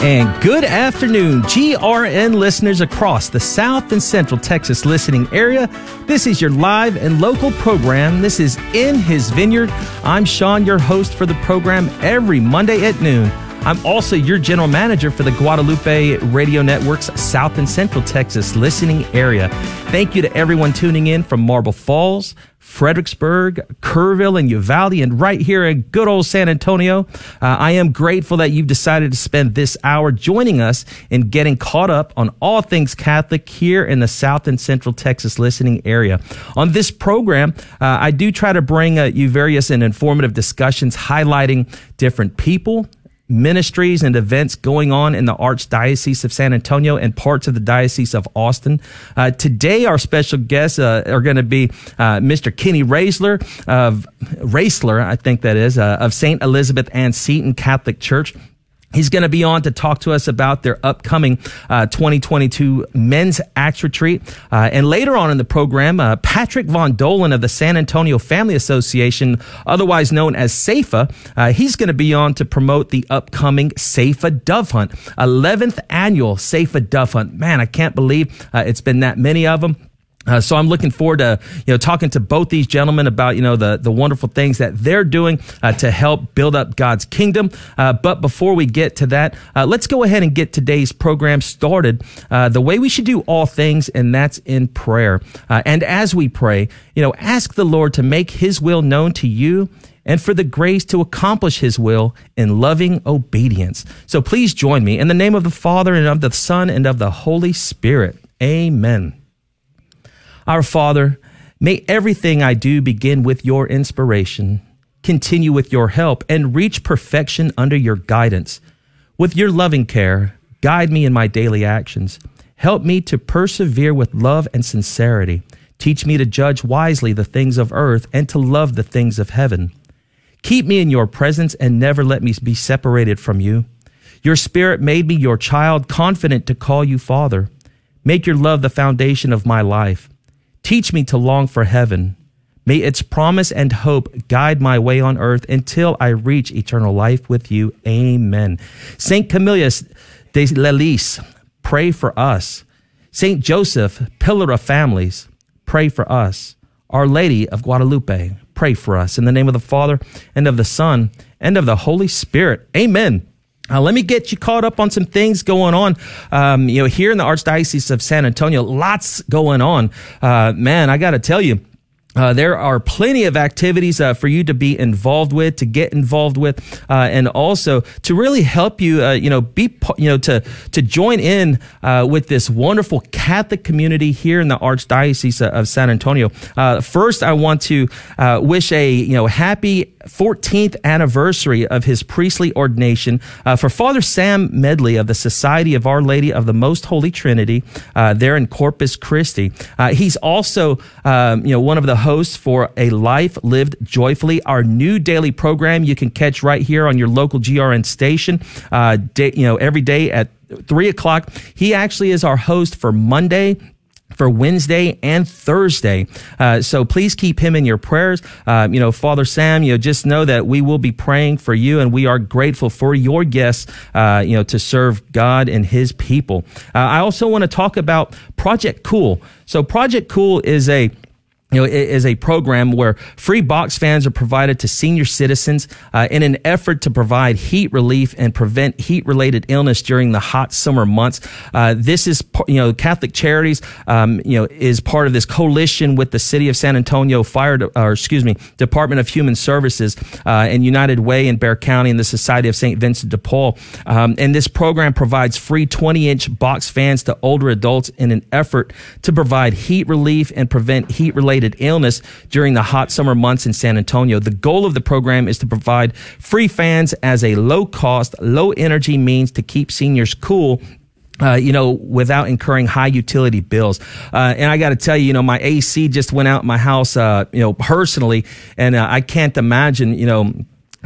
And good afternoon, GRN listeners across the South and Central Texas listening area. This is your live and local program. This is In His Vineyard. I'm Sean, your host for the program every Monday at noon. I'm also your general manager for the Guadalupe Radio Network's South and Central Texas listening area. Thank you to everyone tuning in from Marble Falls, Fredericksburg, Kerrville, and Uvalde, and right here in good old San Antonio. Uh, I am grateful that you've decided to spend this hour joining us in getting caught up on all things Catholic here in the South and Central Texas listening area. On this program, uh, I do try to bring uh, you various and informative discussions highlighting different people, ministries and events going on in the Archdiocese of San Antonio and parts of the Diocese of Austin. Uh, today, our special guests uh, are going to be uh, Mr. Kenny Raisler of Raisler, I think that is, uh, of St. Elizabeth Ann Seton Catholic Church. He's going to be on to talk to us about their upcoming uh, 2022 Men's Acts Retreat. Uh, and later on in the program, uh, Patrick Von Dohlen of the San Antonio Family Association, otherwise known as SAFA, uh, he's going to be on to promote the upcoming SAFA Dove Hunt, 11th annual SAFA Dove Hunt. Man, I can't believe uh, it's been that many of them. Uh, so I'm looking forward to you know talking to both these gentlemen about you know the the wonderful things that they're doing uh, to help build up God's kingdom. Uh, but before we get to that, uh, let's go ahead and get today's program started uh, the way we should do all things, and that's in prayer. Uh, and as we pray, you know, ask the Lord to make His will known to you and for the grace to accomplish his will in loving obedience. So please join me in the name of the Father and of the Son and of the Holy Spirit. Amen. Our Father, may everything I do begin with your inspiration, continue with your help, and reach perfection under your guidance. With your loving care, guide me in my daily actions. Help me to persevere with love and sincerity. Teach me to judge wisely the things of earth and to love the things of heaven. Keep me in your presence and never let me be separated from you. Your spirit made me your child, confident to call you Father. Make your love the foundation of my life. Teach me to long for heaven. May its promise and hope guide my way on earth until I reach eternal life with you. Amen. Saint Camillus de Lelis, pray for us. Saint Joseph, pillar of families, pray for us. Our Lady of Guadalupe, pray for us. In the name of the Father and of the Son and of the Holy Spirit. Amen. Uh, let me get you caught up on some things going on. Um, you know, here in the Archdiocese of San Antonio, lots going on. Uh, man, I got to tell you, uh, there are plenty of activities uh, for you to be involved with, to get involved with, uh, and also to really help you, uh, you know, be, you know, to to join in uh, with this wonderful Catholic community here in the Archdiocese of San Antonio. Uh, first, I want to wish a you know happy 14th anniversary of his priestly ordination for Father Sam Medley of the Society of Our Lady of the Most Holy Trinity there in Corpus Christi. he's also, um, you know, one of the hosts for A Life Lived Joyfully, our new daily program you can catch right here on your local GRN station, uh, day, you know, every day at three o'clock. He actually is our host for Monday for Wednesday and Thursday. Uh, so please keep him in your prayers. Uh, you know, Father Sam, you know, just know that we will be praying for you and we are grateful for your guests, uh, you know, to serve God and his people. Uh, I also want to talk about Project Cool. So Project Cool is a you know, it is a program where free box fans are provided to senior citizens uh, in an effort to provide heat relief and prevent heat-related illness during the hot summer months. Uh, this is, you know, Catholic Charities, um, you know, is part of this coalition with the City of San Antonio Fire, or excuse me, Department of Human Services uh, and United Way in Bexar County and the Society of St. Vincent de Paul. Um, and this program provides free 20-inch box fans to older adults in an effort to provide heat relief and prevent heat-related related illness during the hot summer months in San Antonio. The goal of the program is to provide free fans as a low cost, low energy means to keep seniors cool uh, you know, without incurring high utility bills. Uh, and I got to tell you, you know, my AC just went out in my house, uh, you know, personally, and uh, I can't imagine, you know,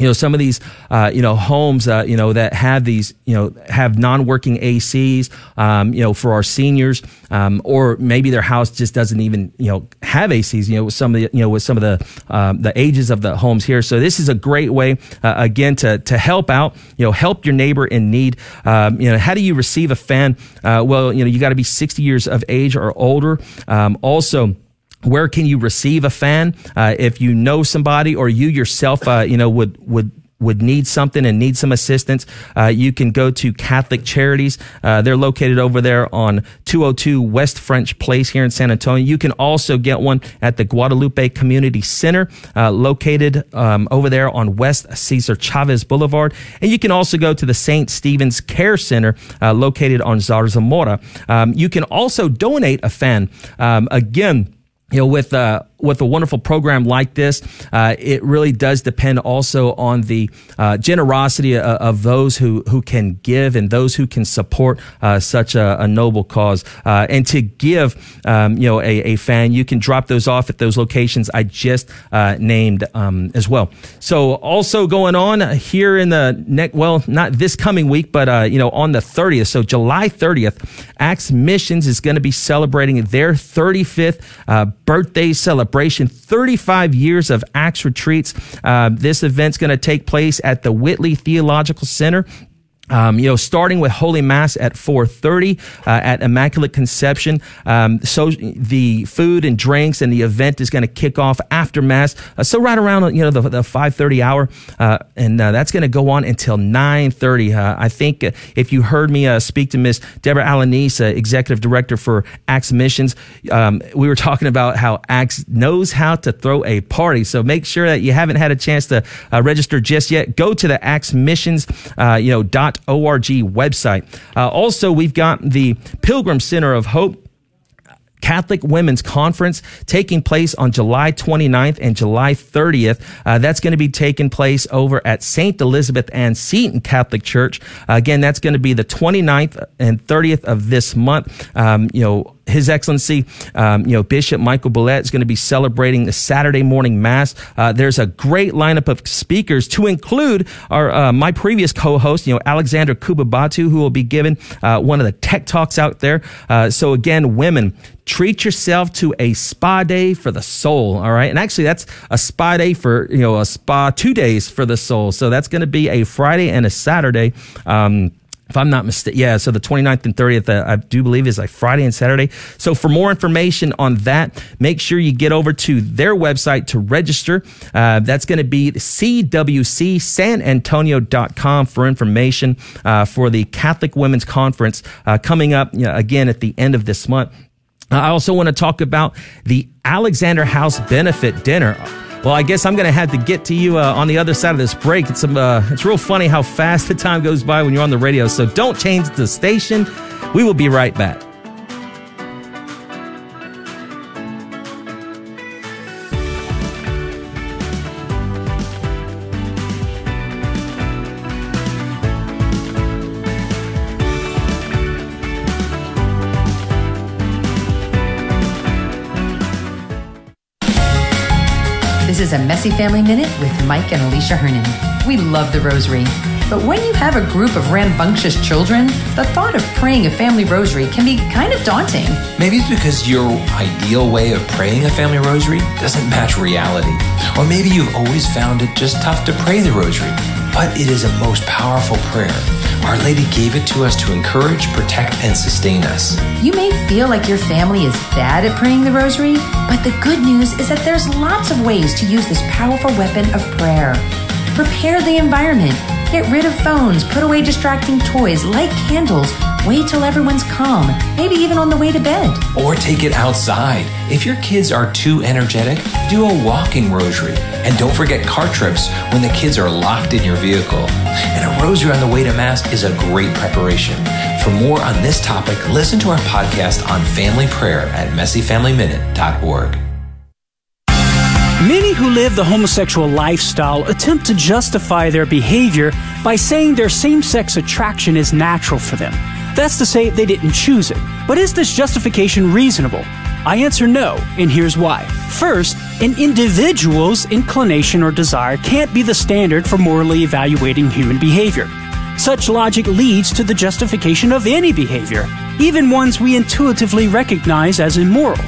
you know some of these uh, you know homes uh, you know that have these you know have non-working ACs um, you know for our seniors um, or maybe their house just doesn't even you know have ACs you know with some of the you know with some of the um, the ages of the homes here so this is a great way uh, again to to help out you know help your neighbor in need um, you know how do you receive a fan uh, well you know you got to be 60 years of age or older um, also where can you receive a fan uh, if you know somebody or you yourself uh, you know would would would need something and need some assistance, uh, you can go to Catholic Charities. Uh, they're located over there on 202 West French Place here in San Antonio. You can also get one at the Guadalupe Community Center, uh, located um, over there on West Cesar Chavez Boulevard. And you can also go to the St. Stephen's Care Center, uh, located on Zarzamora. Um, you can also donate a fan. Um, again, you know, with uh, with a wonderful program like this, uh, it really does depend also on the uh, generosity of, of, those who who can give and those who can support uh, such a, a, noble cause. Uh, and to give, um, you know, a, a, fan, you can drop those off at those locations I just uh, named um, as well. So also going on here in the next, well, not this coming week, but you know, on the 30th, so July 30th, Acts Missions is going to be celebrating their 35th birthday celebration, 35 years of Acts retreats. Uh, this event's going to take place at the Whitley Theological Center um, you know, starting with Holy Mass at 4:30 uh, at Immaculate Conception. Um, so the food and drinks and the event is going to kick off after Mass. Uh, so right around you know the, the 5:30 hour, uh, and uh, that's going to go on until 9:30. Uh, I think uh, if you heard me speak to Miss Deborah Alanis, Executive Director for Acts Missions, um, we were talking about how Acts knows how to throw a party. So make sure that you haven't had a chance to register just yet. Go to the Acts Missions, you know dot org website. Uh, also, we've got the Pilgrim Center of Hope. Catholic Women's Conference taking place on July 29th and July 30th. Uh, that's going to be taking place over at St. Elizabeth Ann Seton Catholic Church. Uh, again, that's going to be the 29th and 30th of this month. Um, you know, his Excellency, um, you know, Bishop Michael Boulette is going to be celebrating the Saturday morning mass. Uh, there's a great lineup of speakers to include our uh, my previous co-host, you know, Alexander Kubabatu, who will be giving uh, one of the tech talks out there. Uh, so again, women, treat yourself to a spa day for the soul. All right, and actually, that's a spa day for you know a spa two days for the soul. So that's going to be a Friday and a Saturday. Um, if I'm not mistaken. Yeah, so the 29th and 30th, uh, I do believe is like Friday and Saturday. So for more information on that, make sure you get over to their website to register. Uh, that's going to be cwcsanantonio.com for information uh, for the Catholic Women's Conference uh, coming up you know, again at the end of this month. I also want to talk about the Alexander House Benefit Dinner. Well, I guess I'm going to have to get to you uh, on the other side of this break. It's, uh, it's real funny how fast the time goes by when you're on the radio. So don't change the station. We will be right back. Family Minute with Mike and Alicia Hernon. We love the rosary. But when you have a group of rambunctious children, the thought of praying a family rosary can be kind of daunting. Maybe it's because your ideal way of praying a family rosary doesn't match reality. Or maybe you've always found it just tough to pray the rosary. But it is a most powerful prayer our Lady gave it to us to encourage, protect, and sustain us. You may feel like your family is bad at praying the rosary, but the good news is that there's lots of ways to use this powerful weapon of prayer. Prepare the environment. Get rid of phones, put away distracting toys, light candles, wait till everyone's calm, maybe even on the way to bed. Or take it outside. If your kids are too energetic, do a walking rosary. And don't forget car trips when the kids are locked in your vehicle. And a rosary on the way to Mass is a great preparation. For more on this topic, listen to our podcast on family prayer at messyfamilyminute.org. Many who live the homosexual lifestyle attempt to justify their behavior by saying their same sex attraction is natural for them. That's to say, they didn't choose it. But is this justification reasonable? I answer no, and here's why. First, an individual's inclination or desire can't be the standard for morally evaluating human behavior. Such logic leads to the justification of any behavior, even ones we intuitively recognize as immoral.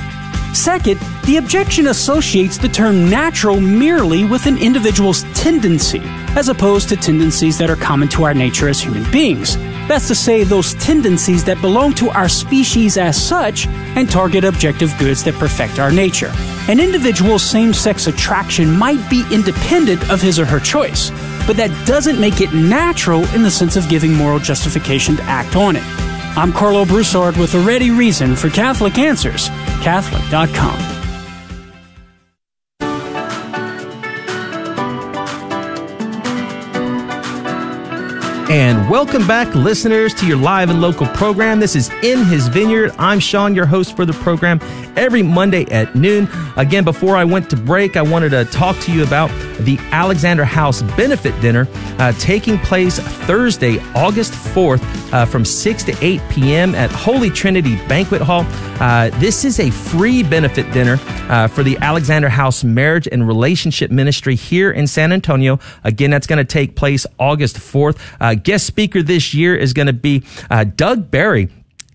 Second, the objection associates the term natural merely with an individual's tendency, as opposed to tendencies that are common to our nature as human beings. That's to say, those tendencies that belong to our species as such and target objective goods that perfect our nature. An individual's same sex attraction might be independent of his or her choice, but that doesn't make it natural in the sense of giving moral justification to act on it. I'm Karlo Broussard with a ready reason for Catholic Answers, Catholic.com. And welcome back, listeners, to your live and local program. This is In His Vineyard. I'm Sean, your host for the program, every Monday at noon. Again, before I went to break, I wanted to talk to you about the Alexander House Benefit Dinner uh, taking place Thursday, August 4th uh, from 6 to 8 p.m. at Holy Trinity Banquet Hall. Uh, this is a free benefit dinner uh, for the Alexander House Marriage and Relationship Ministry here in San Antonio. Again, that's going to take place August 4th. Guest speaker this year is going to be uh, Doug Barry.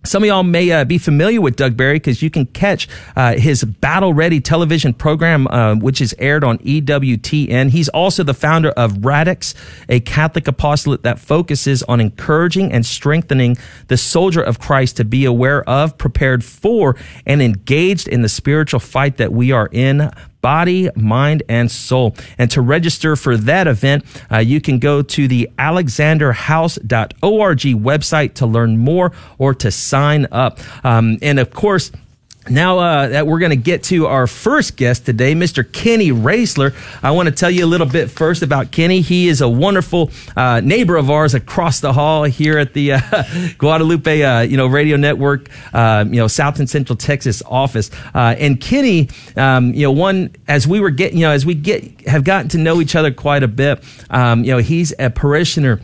Some of y'all may uh, be familiar with Doug Barry because you can catch uh, his Battle Ready television program, uh, which is aired on EWTN. He's also the founder of Radix, a Catholic apostolate that focuses on encouraging and strengthening the soldier of Christ to be aware of, prepared for, and engaged in the spiritual fight that we are in body, mind, and soul. And to register for that event, uh, you can go to the alexanderhouse.org website to learn more or to sign up. Um, and of course, now uh, that we're going to get to our first guest today, Mr. Kenny Raisler. I want to tell you a little bit first about Kenny. He is a wonderful uh, neighbor of ours across the hall here at the uh, Guadalupe, uh, you know, radio network, uh, you know, South and Central Texas office. Uh, and Kenny, um, you know, one as we were getting, you know, as we get have gotten to know each other quite a bit. Um, you know, he's a parishioner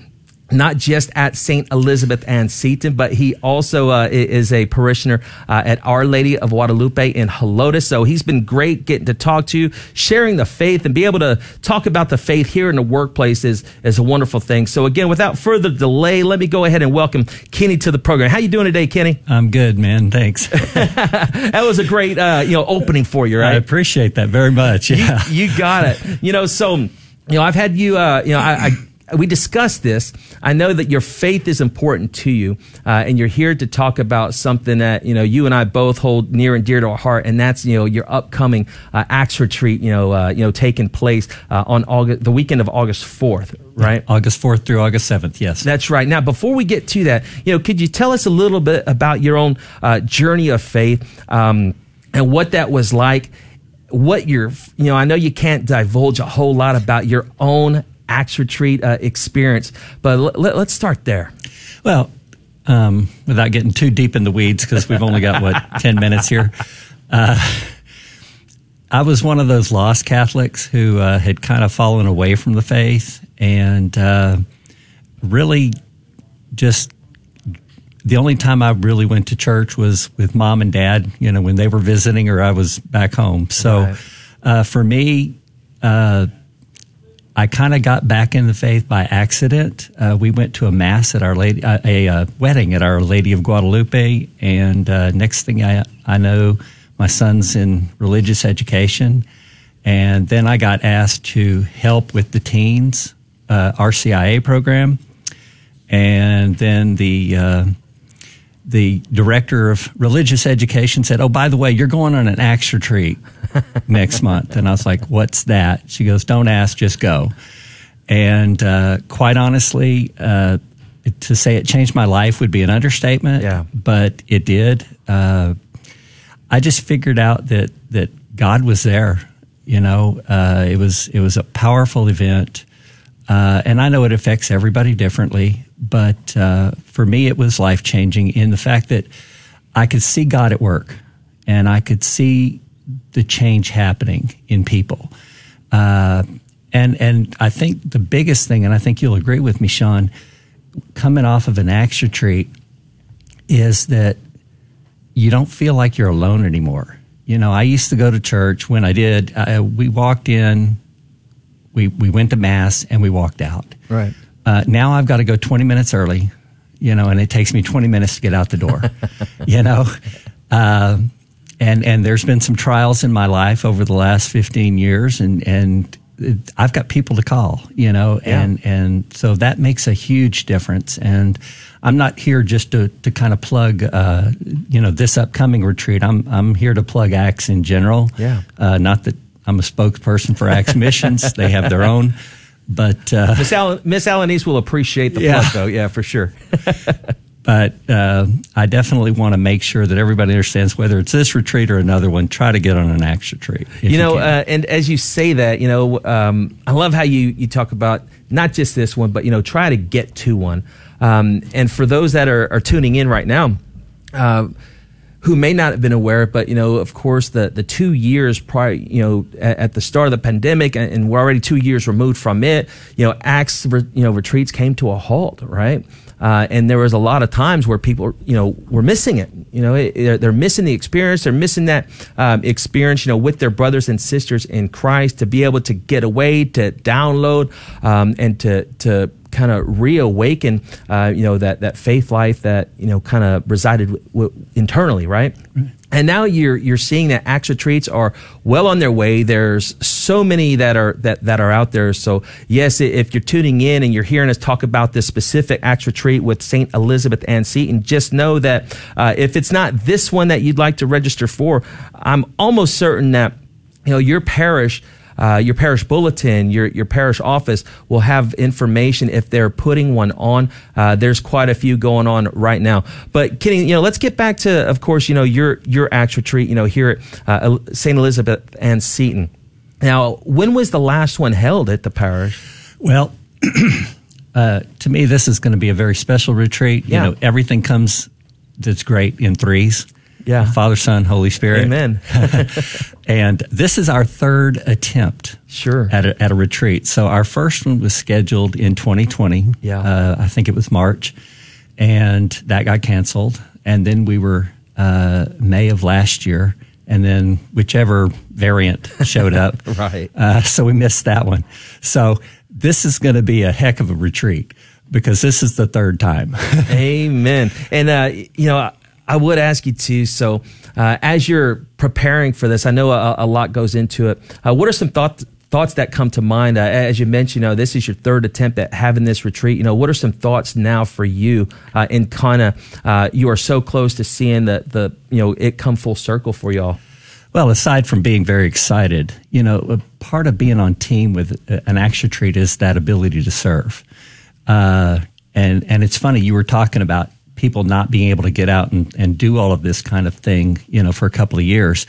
not just at St. Elizabeth Ann Seton, but he also uh, is a parishioner uh, at Our Lady of Guadalupe in Helotes. So he's been great getting to talk to you, sharing the faith, and be able to talk about the faith here in the workplace is, is a wonderful thing. So again, without further delay, let me go ahead and welcome Kenny to the program. How you doing today, Kenny? I'm good, man. Thanks. that was a great, uh, you know, opening for you, right? I appreciate that very much. Yeah, you, you got it. You know, so you know, I've had you, uh, you know, I, I we discussed this. I know that your faith is important to you, uh, and you're here to talk about something that you know you and I both hold near and dear to our heart, and that's you know your upcoming uh, Acts retreat. You know, uh, you know, taking place uh, on August, the weekend of August fourth, right? August fourth through August seventh. Yes, that's right. Now, before we get to that, you know, could you tell us a little bit about your own uh, journey of faith um, and what that was like? What your, you know, I know you can't divulge a whole lot about your own Acts Retreat uh, experience. But l- let, us start there. Well, um, without getting too deep in the weeds, because we've only got, what, 10 minutes here. Uh, I was one of those lost Catholics who uh, had kind of fallen away from the faith and uh, really just the only time I really went to church was with mom and dad, you know, when they were visiting or I was back home. So right. uh, for me, uh, I kind of got back in the faith by accident. Uh, we went to a mass at Our Lady, uh, a uh, wedding at Our Lady of Guadalupe, and uh, next thing I, I know, my son's in religious education, and then I got asked to help with the teens uh, RCIA program, and then the uh, the director of religious education said, "Oh, by the way, you're going on an Acts retreat next month." And I was like, "What's that?" She goes, "Don't ask, just go." And uh, quite honestly, uh, to say it changed my life would be an understatement. Yeah. but it did. Uh, I just figured out that that God was there. You know, uh, it was it was a powerful event. Uh, and I know it affects everybody differently, but uh, for me, it was life changing in the fact that I could see God at work and I could see the change happening in people. Uh, and, and I think the biggest thing, and I think you'll agree with me, Sean, coming off of an Acts retreat is that you don't feel like you're alone anymore. you know, I used to go to church when I did. Uh, we walked in, we we went to mass, and we walked out. Right. Uh, now I've got to go 20 minutes early, you know, and it takes me 20 minutes to get out the door, you know. Uh, and and there's been some trials in my life over the last 15 years, and and I've got people to call, you know, Yeah. and and so that makes a huge difference. And I'm not here just to to kind of plug, uh, you know, this upcoming retreat. I'm I'm here to plug Acts in general. Yeah. Uh, not that I'm a spokesperson for Acts Missions; they have their own. But uh, Miss Al- Miss Alanis will appreciate the Yeah. plug, though. Yeah, for sure. but uh, I definitely want to make sure that everybody understands whether it's this retreat or another one. Try to get on an Acts retreat. if you know, uh, and as you say that, you know, um, I love how you you talk about not just this one, but you know, try to get to one. Um, and for those that are, are tuning in right now, uh, who may not have been aware, but you know, of course, the the two years prior, you know, at, at the start of the pandemic, and, and we're already two years removed from it. You know, acts, re- you know, retreats came to a halt, right? Uh, and there was a lot of times where people, you know, were missing it. You know, they're, they're missing the experience. They're missing that um, experience, you know, with their brothers and sisters in Christ to be able to get away, to download, um, and to to kind of reawaken, uh, you know, that that faith life that you know kind of resided w- w- internally, right? And now you're you're seeing that Acts retreats are well on their way. There's so many that are that that are out there. So yes, if you're tuning in and you're hearing us talk about this specific Acts retreat with Saint Elizabeth Ann Seton, just know that uh, if it's not this one that you'd like to register for, I'm almost certain that you know your parish uh, your parish bulletin, your your parish office will have information if they're putting one on. Uh, there's quite a few going on right now. But Kenny, you know, let's get back to, of course, you know, your your Acts retreat, you know, here at uh, St. Elizabeth Ann Seton. Now, when was the last one held at the parish? Well, uh, to me, this is going to be a very special retreat. Yeah. You know, everything comes that's great in threes. Yeah. Father, Son, Holy Spirit. Amen. and this is our third attempt. Sure. At a, at a retreat. So our first one was scheduled in 2020. Yeah. Uh, I think it was March, and that got canceled. And then we were uh, May of last year, and then whichever variant showed up. Right. Uh, so we missed that one. So this is going to be a heck of a retreat because this is the third time. Amen. And uh, you know, I, would ask you to. So, uh, as you're preparing for this, I know a, a lot goes into it. Uh, what are some thoughts? Thoughts that come to mind uh, as you mentioned, you know, this is your third attempt at having this retreat. You know, what are some thoughts now for you? Uh, and kind of, uh, you are so close to seeing the the you know it come full circle for y'all. Well, aside from being very excited, you know, part of being on team with an Acts retreat is that ability to serve. Uh, and and it's funny you were talking about people not being able to get out and, and do all of this kind of thing, you know, for a couple of years.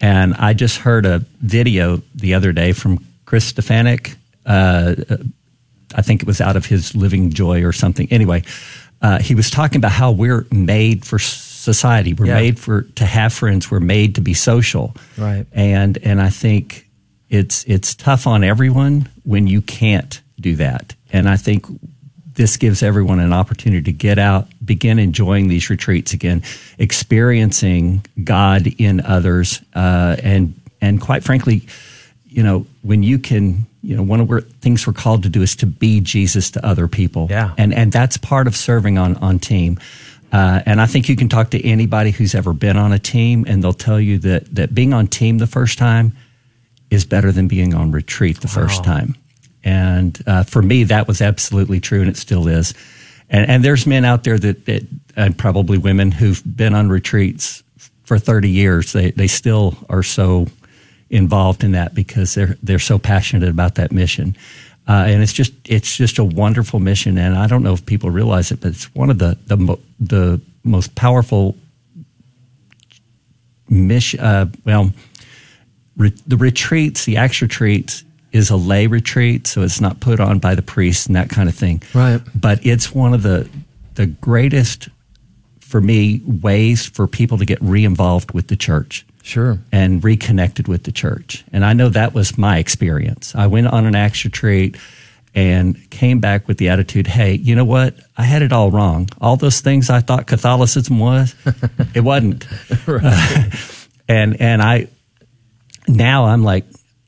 And I just heard a video the other day from Chris Stefanik. Uh, I think it was out of his Living Joy or something. Anyway, uh, he was talking about how we're made for society. We're Yeah. made for to have friends. We're made to be social. Right. And and I think it's it's tough on everyone when you can't do that. And I think this gives everyone an opportunity to get out, begin enjoying these retreats again, experiencing God in others, uh, and and quite frankly, you know, when you can, you know, one of the things we're called to do is to be Jesus to other people. Yeah. And and that's part of serving on on team. Uh, and I think you can talk to anybody who's ever been on a team, and they'll tell you that that being on team the first time is better than being on retreat the first time. And uh, for me, that was absolutely true, and it still is. And, and there's men out there that, that, and probably women who've been on retreats for 30 years. They they still are so involved in that because they're they're so passionate about that mission. Uh, and it's just it's just a wonderful mission, and I don't know if people realize it, but it's one of the the mo- the most powerful mission. Uh, well, re- the retreats, the Acts retreats, is a lay retreat, so it's not put on by the priests and that kind of thing. Right. But it's one of the the greatest for me ways for people to get re-involved with the church Sure. and reconnected with the church. And I know that was my experience. I went on an Acts retreat and came back with the attitude, hey, you know what? I had it all wrong. All those things I thought Catholicism was, it wasn't. Right. and and I now I'm like,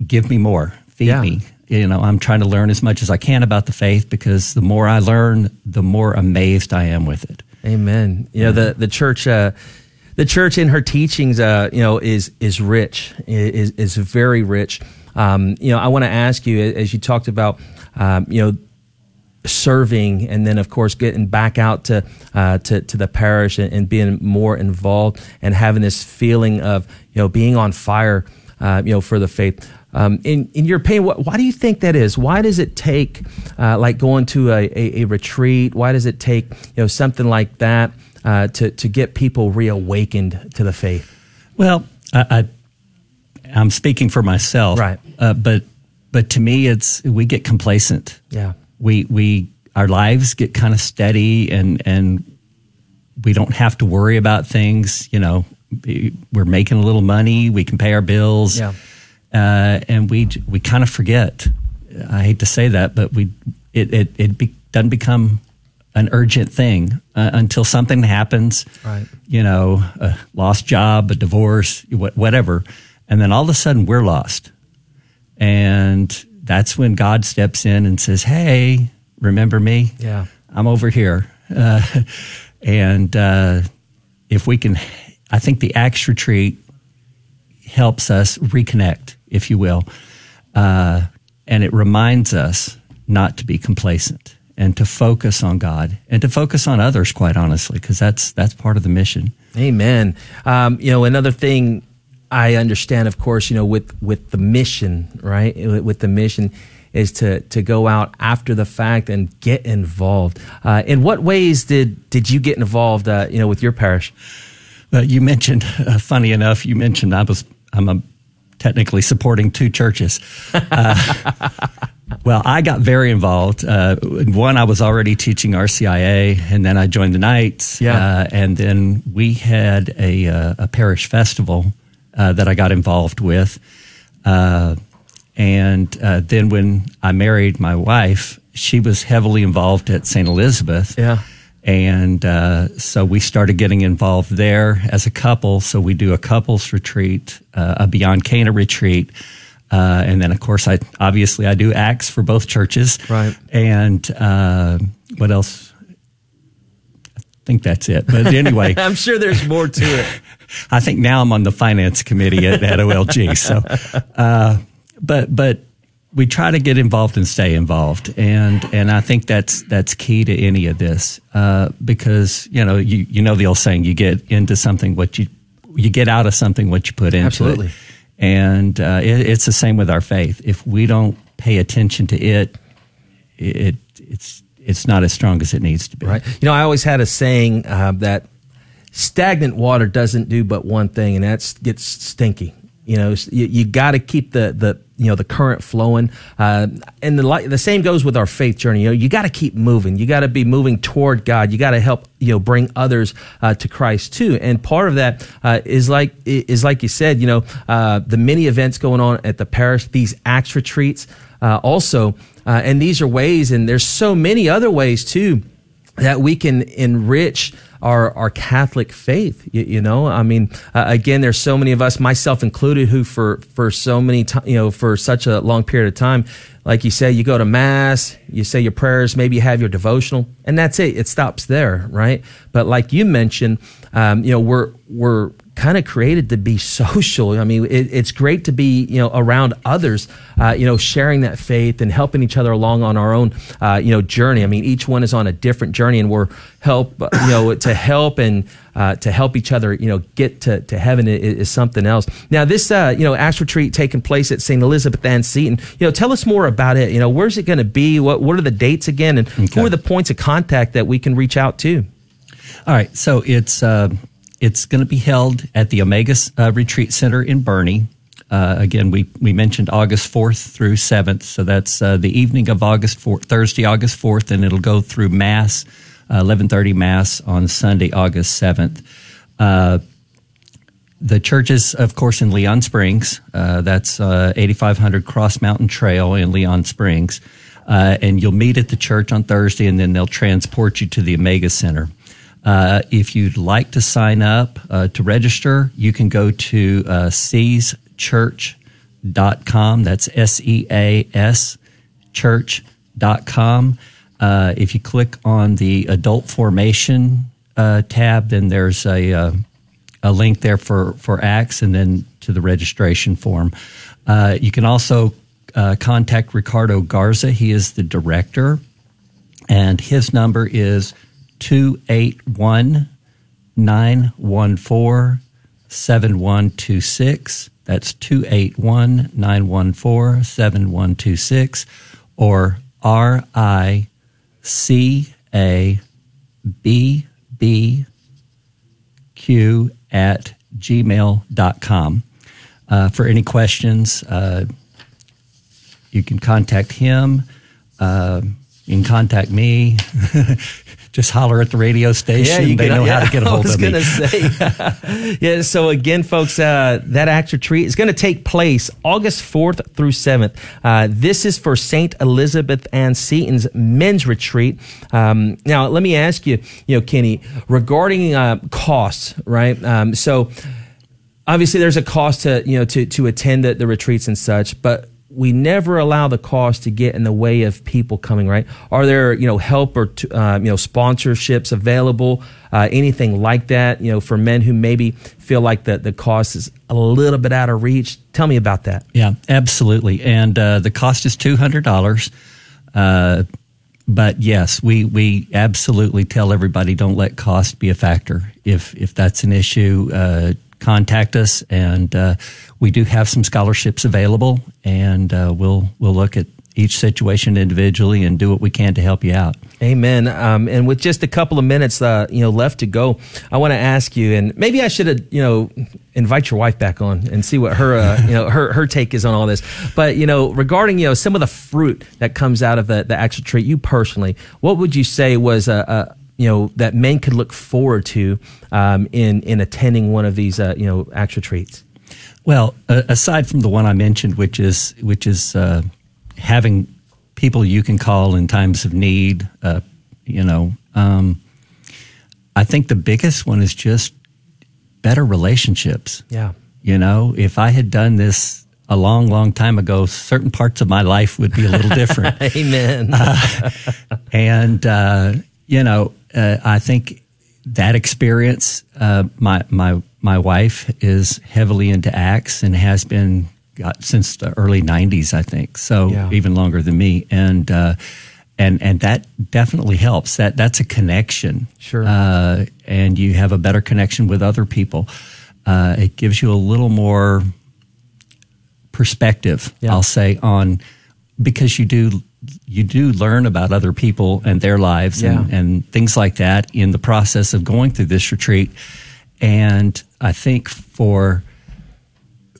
give me more, feed Yeah. me. You know, I'm trying to learn as much as I can about the faith because the more I learn, the more amazed I am with it. Amen. You know the the church. Uh, the church in her teachings, uh, you know, is is rich, is is very rich. Um, you know, I want to ask you, as you talked about, um, you know, serving, and then of course getting back out to uh, to, to the parish and, and being more involved, and having this feeling of you know being on fire, uh, you know, for the faith. Um, in in your opinion, what, why do you think that is? Why does it take uh, like going to a, a, a retreat? Why does it take you know something like that uh, to to get people reawakened to the faith? Well, I, I I'm speaking for myself, Right. Uh, but but to me, it's we get complacent. Yeah. we we our lives get kind of steady and and we don't have to worry about things you know we're making a little money we can pay our bills Yeah. Uh, and we we kind of forget i hate to say that but we it it, it be, doesn't become an urgent thing uh, until something happens Right. you know a lost job a divorce whatever and then all of a sudden we're lost and that's when God steps in and says, Hey, remember me? Yeah. I'm over here. Uh, and uh, if we can, I think the Acts retreat helps us reconnect, if you will. Uh, and it reminds us not to be complacent and to focus on God and to focus on others, quite honestly, because that's, that's part of the mission. Amen. Um, you know, another thing I understand, of course, you know, with with the mission, right? With the mission is to to go out after the fact and get involved. Uh, in what ways did did you get involved? Uh, you know, with your parish? Uh, you mentioned, uh, funny enough, you mentioned I was I'm a, technically supporting two churches. Uh, well, I got very involved. Uh, one, I was already teaching RCIA, and then I joined the Knights. Yeah. Uh, and then we had a, uh, a parish festival uh, that I got involved with. Uh, and uh, then when I married my wife, she was heavily involved at St. Elizabeth. Yeah. And uh, so we started getting involved there as a couple. So we do a couples retreat, uh, a Beyond Cana retreat. Uh, and then, of course, I obviously I do acts for both churches. Right. And uh, what else? I think that's it. But anyway, I'm sure there's more to it. I think now I'm on the finance committee at, at OLG. So, uh, but but we try to get involved and stay involved, and and I think that's that's key to any of this uh, because you know you you know the old saying you get into something what you you get out of something what you put into Absolutely. it, and uh, it, it's the same with our faith. If we don't pay attention to it, it it's it's not as strong as it needs to be. Right. You know, I always had a saying uh, that stagnant water doesn't do but one thing, and that's gets stinky. You know, you, you got to keep the the you know the current flowing, uh, and the the same goes with our faith journey. You know, you got to keep moving. You got to be moving toward God. You got to help you know bring others uh, to Christ too. And part of that uh, is like is like you said. You know, uh, the many events going on at the parish, these Acts retreats, uh, also, uh, and these are ways, and there's so many other ways too that we can enrich our, our Catholic faith. You, you know, I mean, uh, again, there's so many of us, myself included, who for, for so many, you know, for such a long period of time, like you say, you go to mass, you say your prayers, maybe you have your devotional, and that's it. It stops there, right? But like you mentioned, um, you know, we're, we're, kind of created to be social. I mean, it, it's great to be, you know, around others, uh, you know, sharing that faith and helping each other along on our own, uh, you know, journey. I mean, each one is on a different journey and we're help, uh, you know, to help and, uh, to help each other, you know, get to, to heaven is, is something else. Now, this, uh, you know, Acts retreat taking place at St. Elizabeth Ann Seton, you know, tell us more about it. You know, where's it going to be? What, what are the dates again? And who are the points of contact that we can reach out to? All right, so it's uh, it's going to be held at the Omega uh, Retreat Center in Boerne. Uh, again, we we mentioned August fourth through seventh, so that's uh, the evening of August 4th, Thursday, August fourth, and it'll go through Mass, uh, eleven thirty Mass on Sunday, August seventh. Uh, the church is, of course, in Leon Springs. Uh, that's uh, 8500 Cross Mountain Trail in Leon Springs. Uh, and you'll meet at the church on Thursday, and then they'll transport you to the Omega Center. Uh, if you'd like to sign up uh, to register, you can go to uh, seaschurch.com. That's S E A S church.com. Uh, if you click on the adult formation uh, tab, then there's a, uh, a link there for, for Acts and then to the registration form. Uh, you can also uh, contact Ricardo Garza. He is the director, and his number is 281 914 7126. That's 281 914 7126 or R I C A B B Q at gmail.com. Uh, for any questions, uh, you can contact him. Uh, you can contact me. Just holler at the radio station. you they can- know yeah, how to get a hold I was of me. gonna say. yeah. So again, folks, uh, that Acts retreat is going to take place August fourth through seventh. Uh, this is for Saint Elizabeth Ann Seton's men's retreat. Um, now, let me ask you, you know, Kenny, regarding uh, costs, right? Um, so obviously there's a cost to you know to to attend the, the retreats and such but we never allow the cost to get in the way of people coming right are there you know help or uh, you know sponsorships available uh, anything like that you know for men who maybe feel like the, the cost is a little bit out of reach tell me about that Yeah, absolutely. And uh, the cost is two hundred dollars. Uh, but yes, we we absolutely tell everybody don't let cost be a factor. If if that's an issue, uh, contact us, and uh, we do have some scholarships available, and uh, we'll we'll look at each situation individually and do what we can to help you out. Amen. Um, and with just a couple of minutes, uh, you know, left to go, I want to ask you, and maybe I should have, you know, invite your wife back on and see what her, uh, you know, her her take is on all this. But you know, regarding you know some of the fruit that comes out of the the Acts retreat, you personally, what would you say was a, a you know that men could look forward to um, in in attending one of these uh, you know Acts retreats? Well, uh, aside from the one I mentioned, which is which is uh, having people you can call in times of need, uh, you know, um, I think the biggest one is just better relationships. Yeah. You know, if I had done this a long, long time ago, certain parts of my life would be a little different. Amen. and uh, you know, uh, I think that experience. Uh, my my my wife is heavily into acts and has been got since the early '90s, I think. So Yeah. even longer than me, and uh, and and that definitely helps. That that's a connection. Sure. Uh, and you have a better connection with other people. Uh, it gives you a little more perspective, Yeah. I'll say, on because you do you do learn about other people and their lives and, and things like that in the process of going through this retreat. And I think for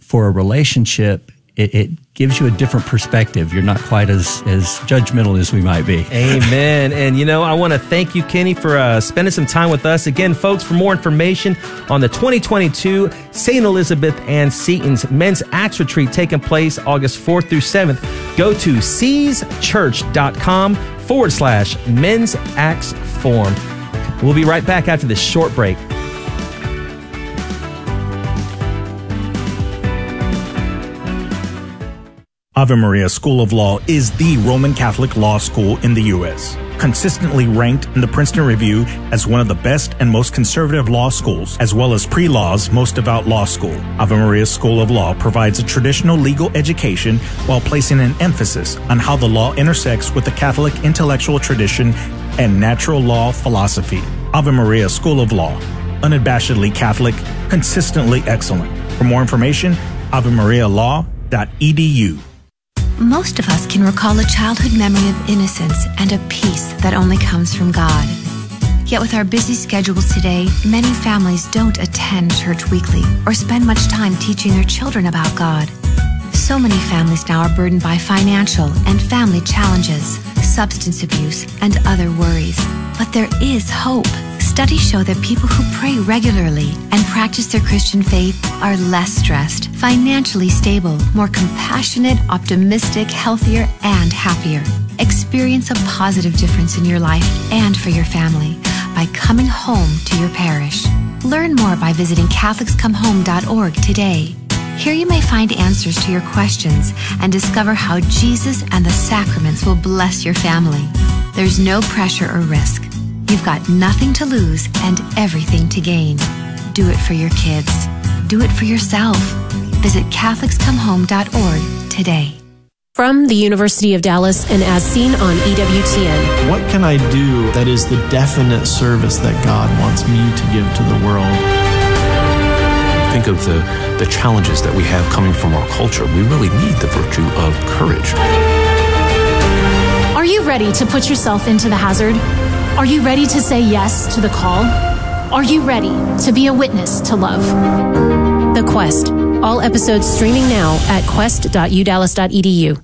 for a relationship, it, it gives you a different perspective. You're not quite as as judgmental as we might be. Amen. And you know, I want to thank you, Kenny, for uh, spending some time with us. Again, folks, for more information on the 2022 St. Elizabeth Ann Seton's Men's Acts Retreat taking place August 4th through 7th, go to seaschurch.com forward slash men's acts form. We'll be right back after this short break. Ave Maria School of Law is the Roman Catholic law school in the U.S. Consistently ranked in the Princeton Review as one of the best and most conservative law schools, as well as pre law's most devout law school. Ave Maria School of Law provides a traditional legal education while placing an emphasis on how the law intersects with the Catholic intellectual tradition and natural law philosophy. Ave Maria School of Law, unabashedly Catholic, consistently excellent. For more information, avemarialaw.edu. Most of us can recall a childhood memory of innocence and a peace that only comes from God. Yet with our busy schedules today, many families don't attend church weekly or spend much time teaching their children about God. So many families now are burdened by financial and family challenges, substance abuse, and other worries. But there is hope. Studies show that people who pray regularly and practice their Christian faith are less stressed, financially stable, more compassionate, optimistic, healthier, and happier. Experience a positive difference in your life and for your family by coming home to your parish. Learn more by visiting CatholicsComeHome.org today. Here you may find answers to your questions and discover how Jesus and the sacraments will bless your family. There's no pressure or risk. You've got nothing to lose and everything to gain. Do it for your kids. Do it for yourself. Visit CatholicsComeHome.org today. From the University of Dallas and as seen on EWTN. What can I do that is the definite service that God wants me to give to the world? Think of the, the challenges that we have coming from our culture. We really need the virtue of courage. Are you ready to put yourself into the hazard? Are you ready to say yes to the call? Are you ready to be a witness to love? The Quest. All episodes streaming now at quest.udallas.edu.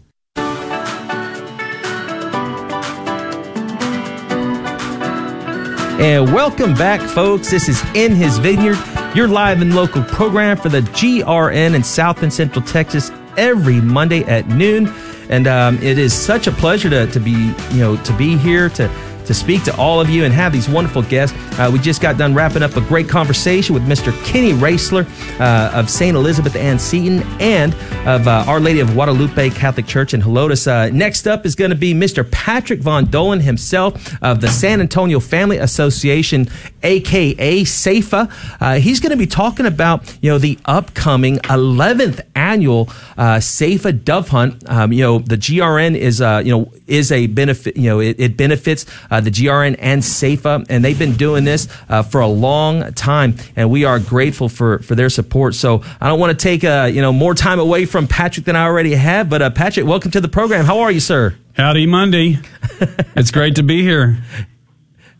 And welcome back, folks. This is In His Vineyard, your live and local program for the GRN in South and Central Texas every Monday at noon. And um, it is such a pleasure to, to be, you know, to be here to to speak to all of you and have these wonderful guests. Uh, we just got done wrapping up a great conversation with Mr. Kenny Raisler uh, of St. Elizabeth Ann Seton and of uh, Our Lady of Guadalupe Catholic Church in Helotes. Uh, next up is going to be Mr. Patrick Von Dohlen himself of the San Antonio Family Association, aka SAFA. Uh, he's going to be talking about you know the upcoming 11th annual uh, SAFA Dove Hunt. Um, you know the GRN is you know is a benefit. You know it, it benefits uh, the GRN and SAFA, and they've been doing this uh, for a long time, and we are grateful for for their support. So I don't want to take uh, you know more time away from Patrick than I already have, but uh, Patrick, welcome to the program. How are you, sir? Howdy, Monday. it's great to be here.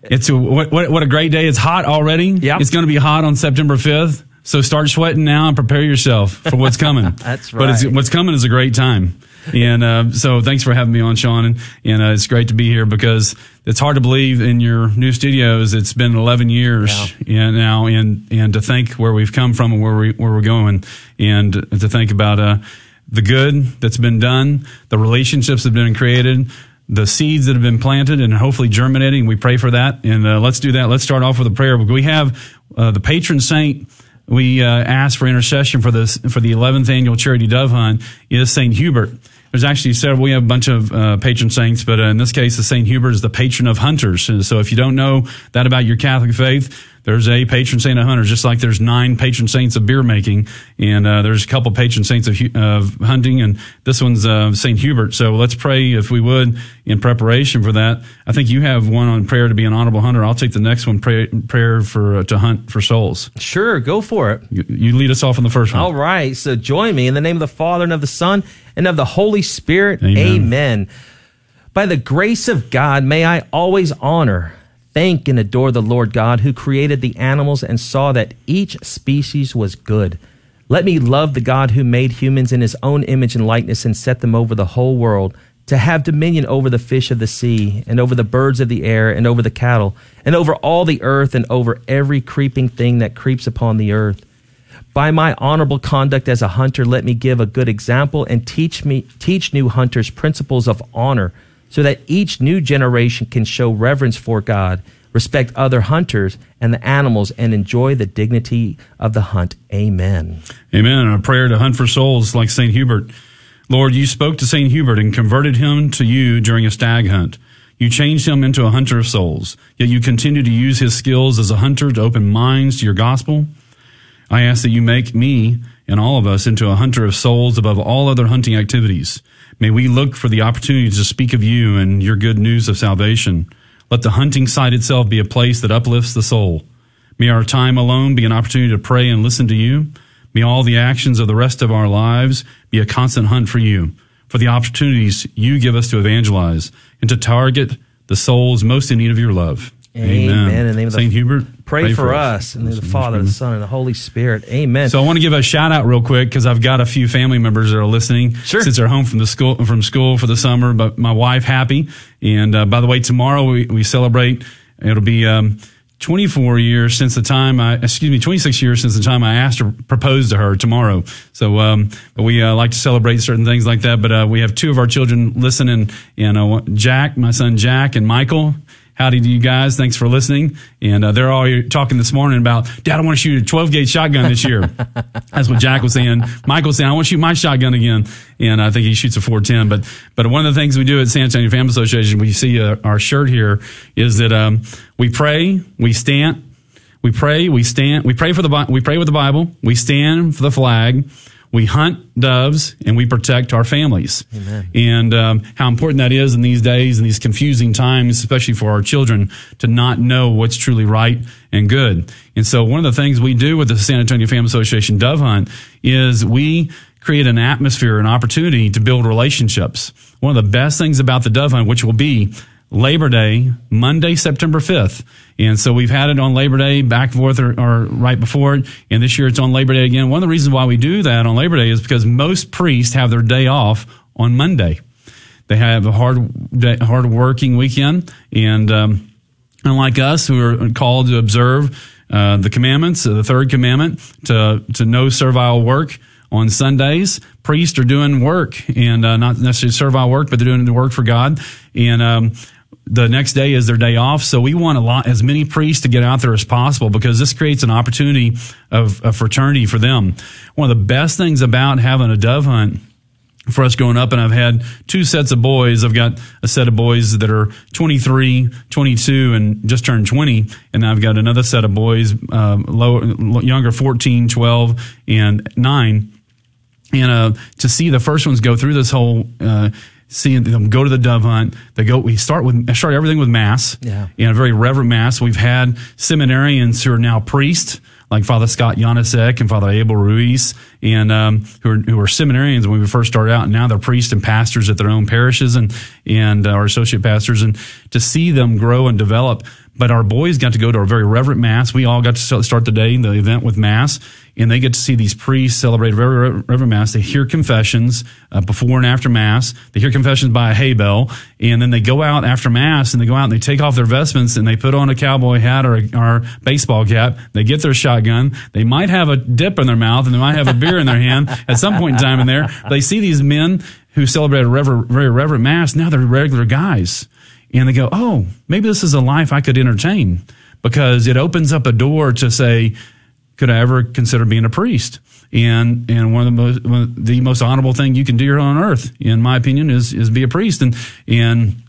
It's a, what, what, what a great day. It's hot already. Yeah. It's going to be hot on September 5th. So start sweating now and prepare yourself for what's coming. That's right. But it's, what's coming is a great time. And uh, so thanks for having me on, Sean. And, and uh, it's great to be here because it's hard to believe in your new studios. It's been 11 years and now, and and to think where we've come from and where we where we're going, and to think about uh, the good that's been done, the relationships that have been created. The seeds that have been planted and hopefully germinating. We pray for that. And uh, let's do that. Let's start off with a prayer. We have uh, the patron saint we uh, asked for intercession for this for the 11th annual charity dove hunt is Saint Hubert. There's actually several. We have a bunch of uh, patron saints, but uh, in this case, the Saint Hubert is the patron of hunters. And so, if you don't know that about your Catholic faith, there's a patron saint of hunters, just like there's nine patron saints of beer making, and uh, there's a couple patron saints of, of hunting, and this one's uh, Saint Hubert. So let's pray, if we would, in preparation for that. I think you have one on prayer to be an honorable hunter. I'll take the next one, pray, prayer for uh, to hunt for souls. Sure, go for it. You, you lead us off on the first one. All right. So join me in the name of the Father and of the Son and of the Holy Spirit. Amen. Amen. By the grace of God, may I always honor, thank, and adore the Lord God who created the animals and saw that each species was good. Let me love the God who made humans in his own image and likeness and set them over the whole world to have dominion over the fish of the sea and over the birds of the air and over the cattle and over all the earth and over every creeping thing that creeps upon the earth. By my honorable conduct as a hunter, let me give a good example and teach me teach new hunters principles of honor, so that each new generation can show reverence for God, respect other hunters and the animals, and enjoy the dignity of the hunt. Amen. Amen. A prayer to hunt for souls like St. Hubert. Lord, you spoke to St. Hubert and converted him to you during a stag hunt. You changed him into a hunter of souls, yet you continue to use his skills as a hunter to open minds to your gospel. I ask that you make me and all of us into a hunter of souls above all other hunting activities. May we look for the opportunity to speak of you and your good news of salvation. Let the hunting site itself be a place that uplifts the soul. May our time alone be an opportunity to pray and listen to you. May all the actions of the rest of our lives be a constant hunt for you, for the opportunities you give us to evangelize and to target the souls most in need of your love. Amen. In the name of the- St. Hubert, Pray, for, us. In the the Father, the Son, and the Holy Spirit. Amen. So I want to give a shout out real quick because I've got a few family members that are listening Sure. since they're home from the school from school for the summer. But my wife happy, and uh, by the way, tomorrow we, we celebrate. It'll be um, 24 years since the time I excuse me 26 years since the time I asked her proposed to her tomorrow. So um, but we uh, like to celebrate certain things like that. But uh, we have two of our children listening, and uh, Jack, my son Jack, and Michael. Howdy to you guys. Thanks for listening. And uh, they're all talking this morning about, Dad, I want to shoot a 12 gauge shotgun this year. That's what Jack was saying. Michael was saying, I want to shoot my shotgun again. And I think he shoots a 410. But, but one of the things we do at San Antonio Family Association, we see uh, our shirt here, is that um, we pray, we stand, we pray, we stand, we pray for the, we pray with the Bible, we stand for the flag, we hunt doves, and we protect our families. Amen. And um, how important that is in these days and these confusing times, especially for our children, to not know what's truly right and good. And so, one of the things we do with the San Antonio Family Association Dove Hunt is we create an atmosphere, an opportunity to build relationships. One of the best things about the Dove Hunt, which will be Labor Day, Monday, September 5th. And so we've had it on Labor Day, back and forth, or, or, right before it. And this year it's on Labor Day again. One of the reasons why we do that on Labor Day is because most priests have their day off on Monday. They have a hard, day, hard working weekend. And, um, unlike us who are called to observe, uh, the commandments, the third commandment, to, to no servile work, on Sundays, priests are doing work and uh, not necessarily servile work, but they're doing the work for God. And um, the next day is their day off. So we want a lot, as many priests to get out there as possible because this creates an opportunity of, fraternity for them. One of the best things about having a dove hunt for us growing up and I've had two sets of boys. I've got a set of boys that are 23, 22 and just turned 20. And I've got another set of boys, um, low, younger, 14, 12 and nine. And, uh, to see the first ones go through this whole, uh, seeing them go to the dove hunt. They go, we start with, start everything with mass. Yeah. And a very reverent mass. We've had seminarians who are now priests like Father Scott Janasek and Father Abel Ruiz, and um, who are who are seminarians when we first started out, and now they're priests and pastors at their own parishes and and uh, our associate pastors, and to see them grow and develop. But our boys got to go to a very reverent mass. We all got to start the day, the event with mass, and they get to see these priests celebrate very mass. They hear confessions uh, before and after mass. They hear confessions by a hay bell, and then they go out after mass and they go out and they take off their vestments and they put on a cowboy hat or a or baseball cap. They get their shotgun. They might have a dip in their mouth and they might have a beer in their hand at some point in time in there. They see these men who celebrate a rever- very reverent mass. Now they're regular guys and they go, oh, maybe this is a life I could entertain because it opens up a door to say, could I ever consider being a priest? And and one of the most of the most honorable thing you can do here on earth, in my opinion, is is be a priest. And and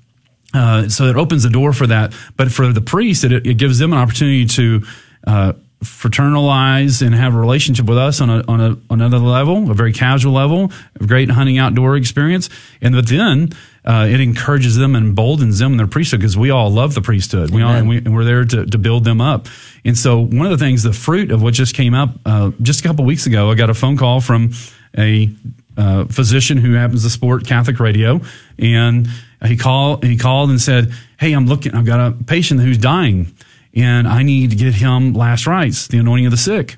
uh, so it opens the door for that. But for the priest, it, it gives them an opportunity to uh, fraternalize and have a relationship with us on a on a on another level, a very casual level, a great hunting outdoor experience. And but then uh, it encourages them and emboldens them in their priesthood because we all love the priesthood. We all and, we, and we're there to, to build them up. And so one of the things, the fruit of what just came up uh, just a couple weeks ago, I got a phone call from a uh, physician who happens to support Catholic radio, and he called he called and said, "Hey, I'm looking. I've got a patient who's dying." And I need to get him last rites, the anointing of the sick.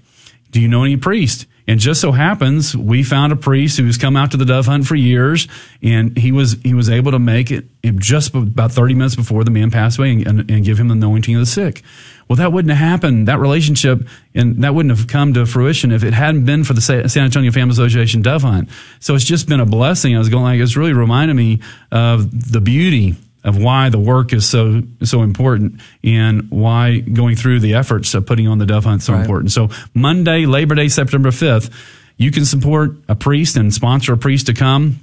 Do you know any priest? And just so happens we found a priest who's come out to the dove hunt for years, and he was he was able to make it just about thirty minutes before the man passed away and, and, and give him the anointing of the sick. Well, that wouldn't have happened. That relationship and that wouldn't have come to fruition if it hadn't been for the San Antonio Family Association dove hunt. So it's just been a blessing. I was going like it's really reminding me of the beauty of why the work is so so important and why going through the efforts of putting on the dove hunt is so right. important. So Monday, Labor Day, September fifth, you can support a priest and sponsor a priest to come,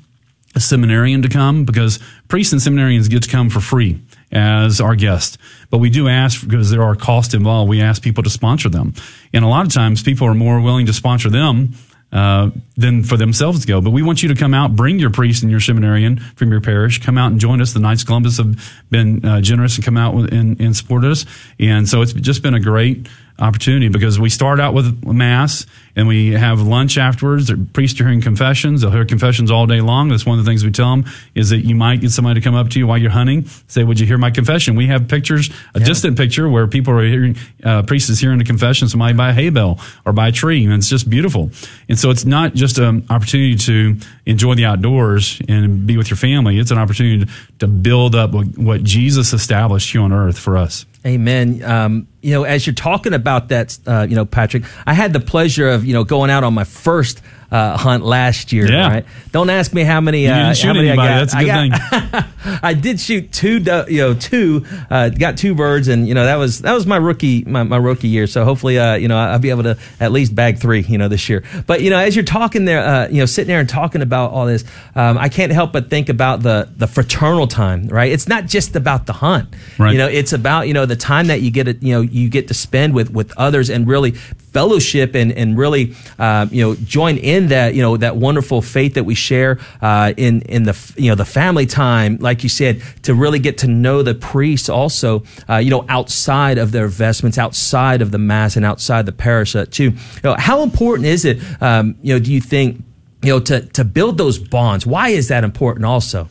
a seminarian to come, because priests and seminarians get to come for free as our guest. But we do ask because there are costs involved. We ask people to sponsor them, and a lot of times people are more willing to sponsor them uh, than for themselves to go. But we want you to come out, bring your priest and your seminarian from your parish, come out and join us. The Knights Columbus have been uh, generous and come out and, and supported us. And so it's just been a great opportunity because we start out with mass and we have lunch afterwards. The priests are hearing confessions. They'll hear confessions all day long. That's one of the things we tell them is that you might get somebody to come up to you while you're hunting, say, "Would you hear my confession?" We have pictures, a yeah. distant picture where people are hearing, uh, priest is hearing the confession, somebody by a hay bale or by a tree, and it's just beautiful. And so it's not just an opportunity to enjoy the outdoors and be with your family. It's an opportunity to build up what, what Jesus established here on earth for us. Amen. Um, you know, as you're talking about that, uh, you know, Patrick, I had the pleasure of, you know, going out on my first uh, hunt last year. Yeah. Right? Don't ask me how many. You didn't uh, shoot how many anybody. I got. That's a good I got, I did shoot two, you know, two, uh, got two birds, and you know that was that was my rookie my, my rookie year. So hopefully, uh, you know, I'll be able to at least bag three, you know, this year. But you know, as you're talking there, uh, you know, sitting there and talking about all this, um, I can't help but think about the the fraternal time, right? It's not just about the hunt, Right. You know, it's about you know the time that you get it, you know, you get to spend with with others and really fellowship and and really uh, you know join in that you know that wonderful faith that we share uh, in in the you know the family time, like you said, to really get to know the priests also, uh, you know, outside of their vestments, outside of the mass, and outside the parish uh, too. You know, how important is it? Um, you know, do you think you know to to build those bonds? Why is that important? Also.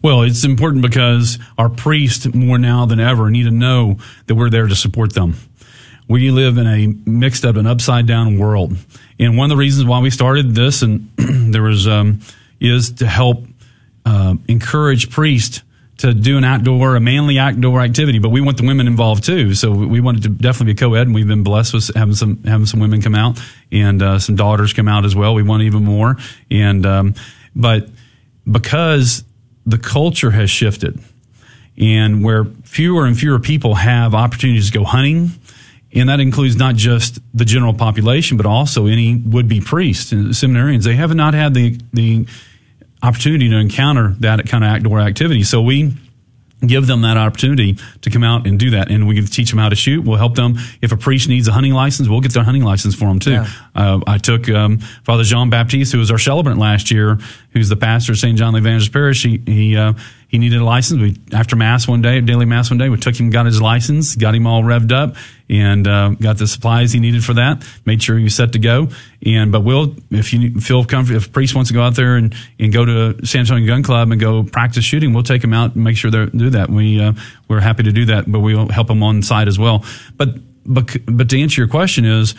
Well, it's important because our priests more now than ever need to know that we're there to support them. We live in a mixed up and upside down world. And one of the reasons why we started this and there was, um, is to help, uh, encourage priests to do an outdoor, a manly outdoor activity, but we want the women involved too. So we wanted to definitely be co-ed and we've been blessed with having some, having some women come out and, uh, some daughters come out as well. We want even more. And, um, but because the culture has shifted and where fewer and fewer people have opportunities to go hunting, and that includes not just the general population, but also any would-be priests and seminarians. They have not had the the opportunity to encounter that kind of outdoor activity. So we give them that opportunity to come out and do that. And we can teach them how to shoot. We'll help them. If a priest needs a hunting license, we'll get their hunting license for them too. Yeah. Uh, I took um, Father Jean Baptiste, who was our celebrant last year, who's the pastor of St. John the Evangelist Parish. He he, uh, he needed a license. We after mass one day, daily mass one day, we took him, got his license, got him all revved up, and uh, got the supplies he needed for that. Made sure he was set to go. And but we'll if you feel comfortable, if a priest wants to go out there and, and go to San Antonio Gun Club and go practice shooting, we'll take him out and make sure they do that. We uh, we're happy to do that, but we'll help them on site as well. But but but to answer your question is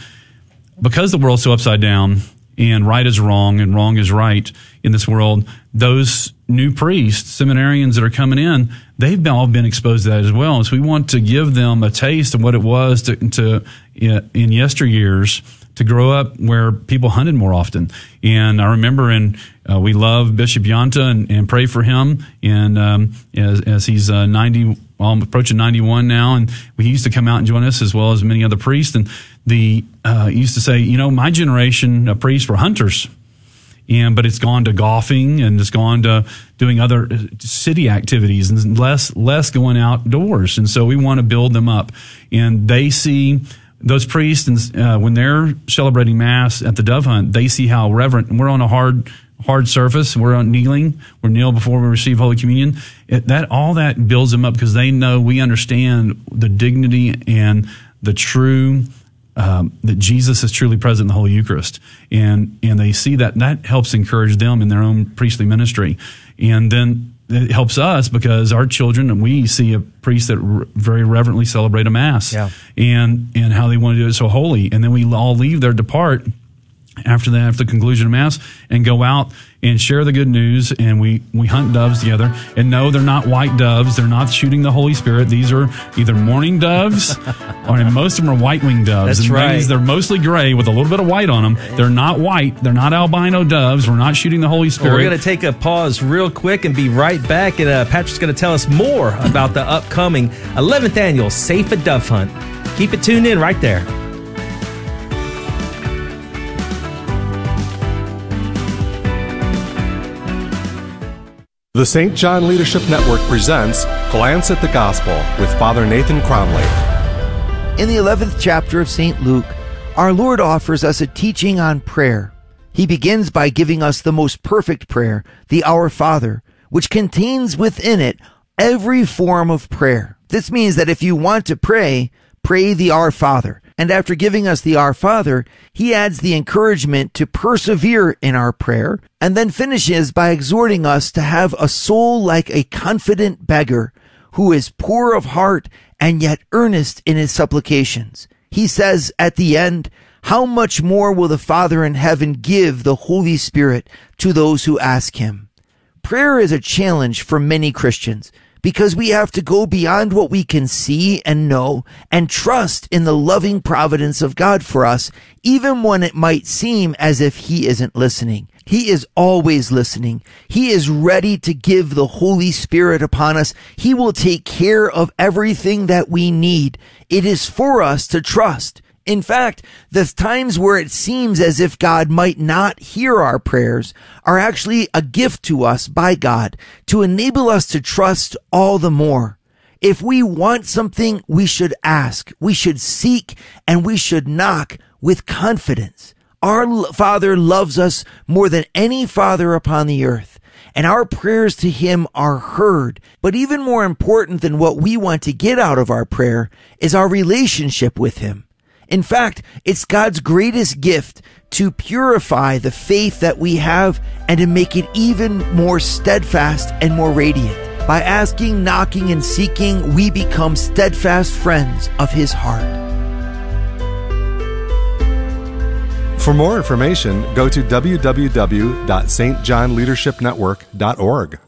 because the world's so upside down and right is wrong and wrong is right in this world, those new priests, seminarians that are coming in, they've all been exposed to that as well. And so we want to give them a taste of what it was to, to in yesteryears to grow up where people hunted more often. And I remember, and uh, we love Bishop Yanta and, and pray for him. And um, as, as he's uh, 90, well, I'm approaching 91 now, and he used to come out and join us as well as many other priests. And the uh, used to say, you know, my generation of priests were hunters. And but it's gone to golfing and it's gone to doing other uh, city activities and less less going outdoors. And so we want to build them up. And they see those priests and uh, when they're celebrating mass at the dove hunt, they see how reverent. And we're on a hard hard surface. We're on kneeling. We're kneel before we receive Holy Communion. It, that all that builds them up because they know we understand the dignity and the true um, that Jesus is truly present in the Holy Eucharist, and and they see that that helps encourage them in their own priestly ministry, and then it helps us because our children and we see a priest that r- very reverently celebrate a mass, Yeah. and and how they want to do it so holy, and then we all leave there, depart after the after the conclusion of mass and go out and share the good news and we we hunt doves together and no they're not white doves they're not shooting the holy spirit these are either mourning doves or most of them are white winged doves That's and right. means they're mostly gray with a little bit of white on them they're not white they're not albino doves we're not shooting the holy Well, spirit we're going to take a pause real quick and be right back. And uh, Patrick's going to tell us more about the upcoming 11th annual SAFA Dove Hunt. Keep it tuned in right there. The St. John Leadership Network presents Glance at the Gospel with Father Nathan Cromly. In the 11th chapter of St. Luke, our Lord offers us a teaching on prayer. He begins by giving us the most perfect prayer, the Our Father, which contains within it every form of prayer. This means that if you want to pray, pray the Our Father. And after giving us the Our Father, he adds the encouragement to persevere in our prayer and then finishes by exhorting us to have a soul like a confident beggar who is poor of heart and yet earnest in his supplications. He says at the end, how much more will the Father in heaven give the Holy Spirit to those who ask him? Prayer is a challenge for many Christians because we have to go beyond what we can see and know and trust in the loving providence of God for us, even when it might seem as if He isn't listening. He is always listening. He is ready to give the Holy Spirit upon us. He will take care of everything that we need. It is for us to trust. In fact, the times where it seems as if God might not hear our prayers are actually a gift to us by God to enable us to trust all the more. If we want something, we should ask, we should seek, and we should knock with confidence. Our Father loves us more than any Father upon the earth, and our prayers to Him are heard. But even more important than what we want to get out of our prayer is our relationship with Him. In fact, it's God's greatest gift to purify the faith that we have and to make it even more steadfast and more radiant. By asking, knocking, and seeking, we become steadfast friends of His heart. For more information, go to www.stjohnleadershipnetwork.org.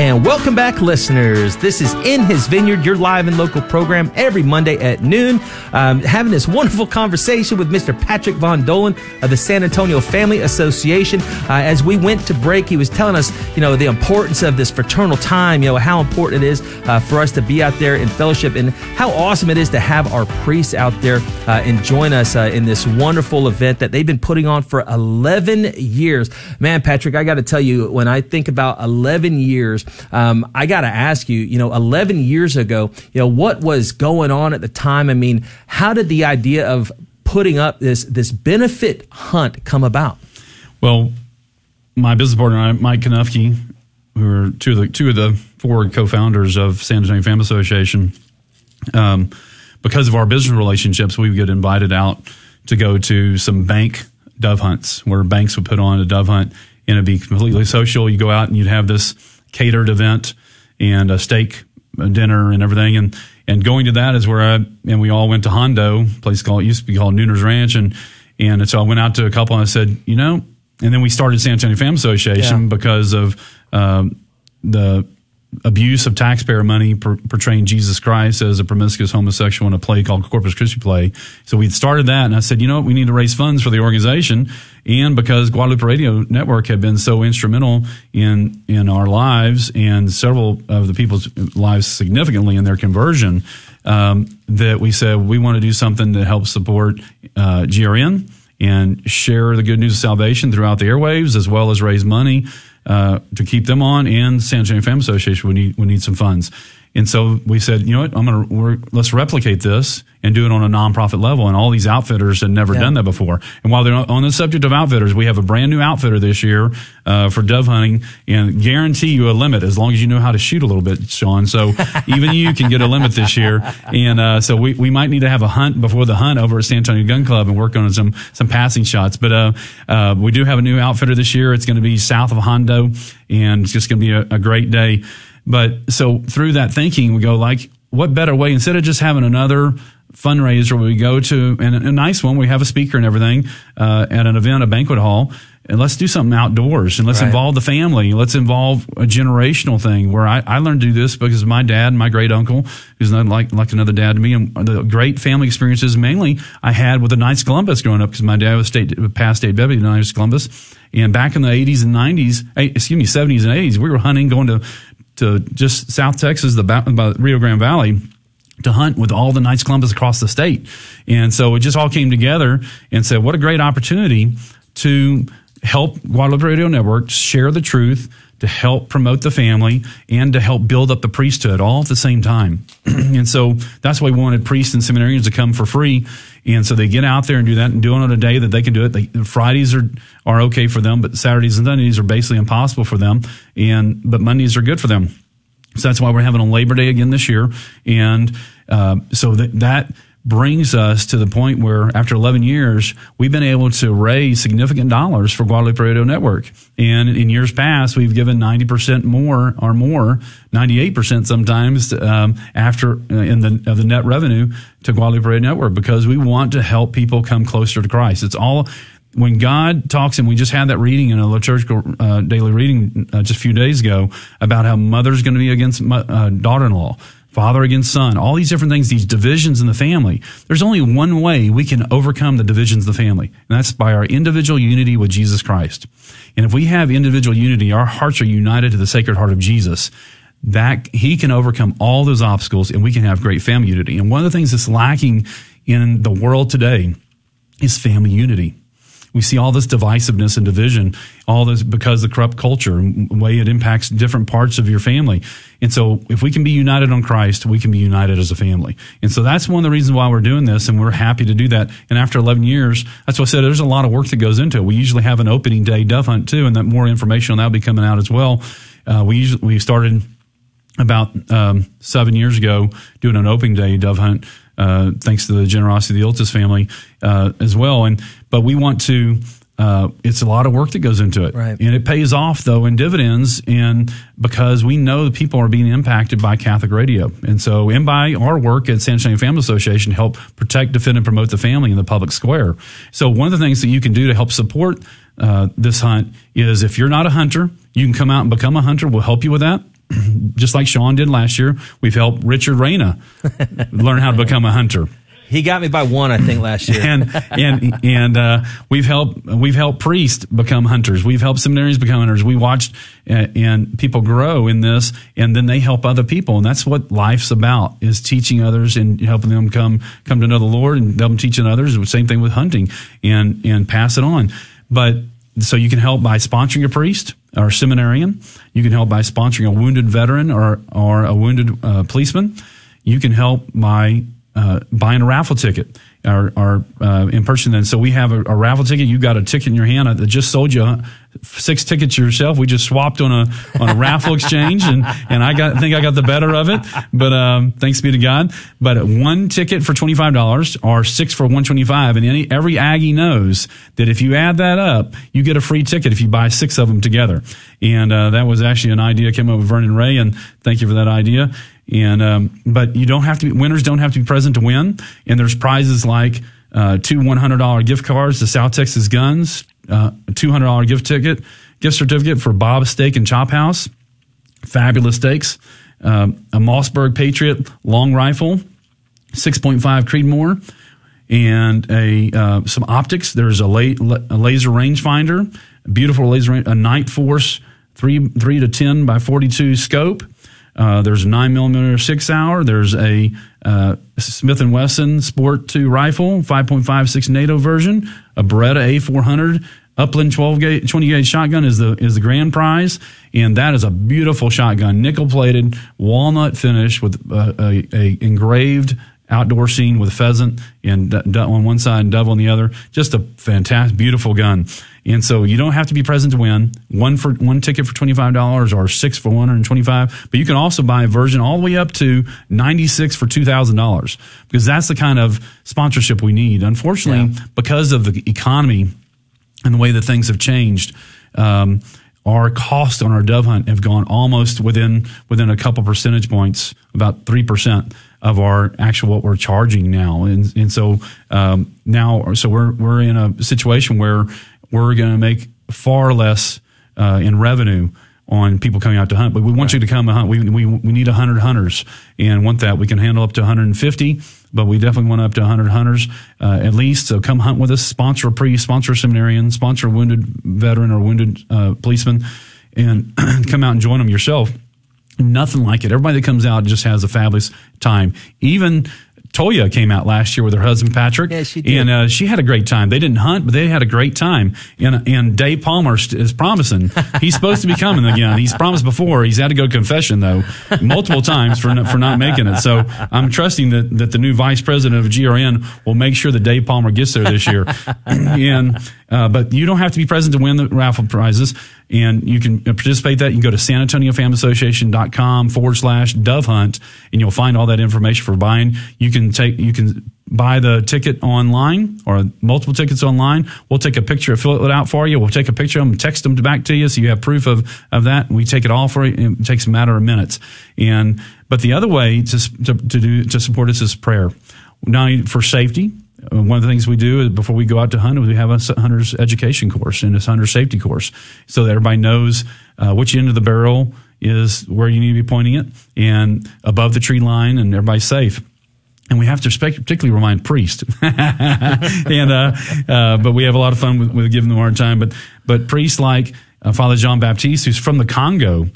And welcome back, listeners. This is In His Vineyard, your live and local program every Monday at noon. Um, having this wonderful conversation with Mr. Patrick Von Dohlen of the San Antonio Family Association. Uh, as we went to break, he was telling us, you know, the importance of this fraternal time, you know, how important it is uh, for us to be out there in fellowship and how awesome it is to have our priests out there uh, and join us uh, in this wonderful event that they've been putting on for 11 years. Man, Patrick, I got to tell you, when I think about 11 years, um, I got to ask you, you know, 11 years ago, you know, what was going on at the time? I mean, how did the idea of putting up this this benefit hunt come about? Well, my business partner, and I, Mike Kanufke, who are two of the two of the four co-founders of San Antonio Family Association, um, because of our business relationships, we would get invited out to go to some bank dove hunts where banks would put on a dove hunt and it'd be completely social. You go out and you'd have this catered event and a steak dinner and everything. And, and going to that is where I, and we all went to Hondo, place called, it used to be called Nooner's Ranch. And, and so I went out to a couple and I said, you know, and then we started San Antonio Family Association yeah. because of um, the abuse of taxpayer money per, portraying Jesus Christ as a promiscuous homosexual in a play called Corpus Christi play. So we started that, and I said, you know what, we need to raise funds for the organization, and because Guadalupe Radio Network had been so instrumental in in our lives and several of the people's lives significantly in their conversion, um, that we said we want to do something to help support uh, GRN and share the good news of salvation throughout the airwaves, as well as raise money uh, to keep them on, and San Antonio Family Association we need we need some funds. And so we said, you know what, I'm going to let's replicate this and do it on a nonprofit level. And all these outfitters had never yeah. done that before. And while they're on the subject of outfitters, we have a brand new outfitter this year uh, for dove hunting, and guarantee you a limit as long as you know how to shoot a little bit, Sean. So even you can get a limit this year. And uh, so we, we might need to have a hunt before the hunt over at San Antonio Gun Club and work on some some passing shots. But uh, uh we do have a new outfitter this year. It's going to be south of Hondo, and it's just going to be a, a great day. But so through that thinking, we go like, what better way instead of just having another fundraiser where we go to and a nice one, we have a speaker and everything uh, at an event, a banquet hall, and let's do something outdoors and let's right. involve the family. Let's involve a generational thing where I, I learned to do this because my dad and my great uncle, who's not like like another dad to me, and the great family experiences mainly I had with the Knights Columbus growing up because my dad was state past state deputy the Knights Columbus. And back in the 80s and 90s, eh, excuse me, 70s and 80s, we were hunting, going to to just South Texas, the Rio Grande Valley, to hunt with all the Knights Columbus across the state. And so it just all came together and said, what a great opportunity to help Guadalupe Radio Network share the truth, to help promote the family, and to help build up the priesthood all at the same time. and so that's why we wanted priests and seminarians to come for free. And so they get out there and do that and do it on a day that they can do it. They, Fridays are, are okay for them, but Saturdays and Sundays are basically impossible for them. And, but Mondays are good for them. So that's why we're having a Labor Day again this year. And, uh, so that, that, brings us to the point where after 11 years, we've been able to raise significant dollars for Guadalupe Radio Network. And in years past, we've given 90% more or more, 98% sometimes, um, after uh, in the, of the net revenue to Guadalupe Radio Network because we want to help people come closer to Christ. It's all, when God talks, and we just had that reading in a liturgical uh, daily reading uh, just a few days ago about how mother's going to be against uh, daughter-in-law. Father against son, all these different things, these divisions in the family. There's only one way we can overcome the divisions of the family, and that's by our individual unity with Jesus Christ. And if we have individual unity, our hearts are united to the sacred heart of Jesus. That he can overcome all those obstacles and we can have great family unity. And one of the things that's lacking in the world today is family unity. We see all this divisiveness and division, all this because the corrupt culture and way it impacts different parts of your family. And so if we can be united on Christ, we can be united as a family. And so that's one of the reasons why we're doing this and we're happy to do that. And after 11 years, that's why I said there's a lot of work that goes into it. We usually have an opening day dove hunt too, and that more information on that will be coming out as well. Uh, we usually, we started about um, seven years ago doing an opening day dove hunt uh, thanks to the generosity of the Iltis family uh, as well. And but we want to. Uh, it's a lot of work that goes into it, right. and it pays off though in dividends, and because we know that people are being impacted by Catholic radio, and so and by our work at San Antonio Family Association, help protect, defend, and promote the family in the public square. So one of the things that you can do to help support uh, this hunt is if you're not a hunter, you can come out and become a hunter. We'll help you with that just like Sean did last year, we've helped Richard Reyna learn how to become a hunter. He got me by one, I think, last year. and and and uh, we've helped we've helped priests become hunters. We've helped seminaries become hunters. We watched uh, and people grow in this, and then they help other people, and that's what life's about: is teaching others and helping them come come to know the Lord, and them teaching others. Same thing with hunting, and and pass it on. But so you can help by sponsoring a priest or seminarian. You can help by sponsoring a wounded veteran or, or a wounded uh, policeman. You can help by uh, buying a raffle ticket or, or uh, in person. And so we have a, a, raffle ticket. You've got a ticket in your hand. I just sold you six tickets yourself. We just swapped on a on a raffle exchange, and and I got think I got the better of it. But um, thanks be to God. But one ticket for twenty five dollars or six for one twenty five, and any every Aggie knows that if you add that up, you get a free ticket if you buy six of them together. And uh, that was actually an idea came up with Vernon Ray, and thank you for that idea. And um, but you don't have to be winners don't have to be present to win. And there's prizes like uh, two one hundred dollar gift cards to South Texas Guns, uh, a two hundred dollar gift ticket, gift certificate for Bob's Steak and Chop House, fabulous steaks, um, a Mossberg Patriot long rifle, six point five Creedmoor, and a uh, some optics. There's a, la- a laser rangefinder, beautiful laser, a Nightforce three three to ten by forty two scope. Uh, there's a nine millimeter six hour. There's a uh, Smith and Wesson Sport Two rifle, 5.56 NATO version. A Beretta A400 Upland 12 gauge, 20 gauge shotgun is the is the grand prize, and that is a beautiful shotgun, nickel plated, walnut finish with uh, a, a engraved outdoor scene with a pheasant and on one side and dove on the other. Just a fantastic, beautiful gun. And so you don't have to be present to win. One for one ticket for twenty five dollars or six for one hundred and twenty five. But you can also buy a version all the way up to ninety six for two thousand dollars because that's the kind of sponsorship we need. Unfortunately, yeah. because of the economy and the way that things have changed. Um, our cost on our dove hunt have gone almost within within a couple percentage points, about three percent of our actual what we're charging now, and and so um, now so we're we're in a situation where we're going to make far less uh, in revenue on people coming out to hunt. But we want right. you to come and hunt. We, we, we need 100 hunters and want that. We can handle up to 150, but we definitely want up to 100 hunters uh, at least. So come hunt with us, sponsor a priest, sponsor a seminarian, sponsor a wounded veteran or wounded uh, policeman, and come out and join them yourself. Nothing like it. Everybody that comes out just has a fabulous time. Even Toya came out last year with her husband Patrick. Yeah, she did. And uh, she had a great time. They didn't hunt, but they had a great time. And, and Dave Palmer is promising. He's supposed to be coming again. He's promised before. He's had to go confession, though, multiple times for, for not making it. So I'm trusting that, that the new vice president of GRN will make sure that Dave Palmer gets there this year. and uh, but you don't have to be present to win the raffle prizes. And you can participate that. You can go to San Antonio Family Association.com forward slash dove hunt and you'll find all that information for buying. You can take, you can buy the ticket online or multiple tickets online. We'll take a picture, fill it out for you. We'll take a picture of them, text them back to you so you have proof of, of that. We take it all for you. It takes a matter of minutes. And, but the other way to, to, to do, to support us is prayer. Not for safety, uh, one of the things we do is before we go out to hunt, we have a hunter's education course and a hunter safety course, so that everybody knows uh, which end of the barrel is where you need to be pointing it, and above the tree line, and everybody's safe and we have to particularly remind priests. and uh, uh, but we have a lot of fun with, with, giving them hard time. But but priests like uh, Father John Baptiste, who's from the Congo,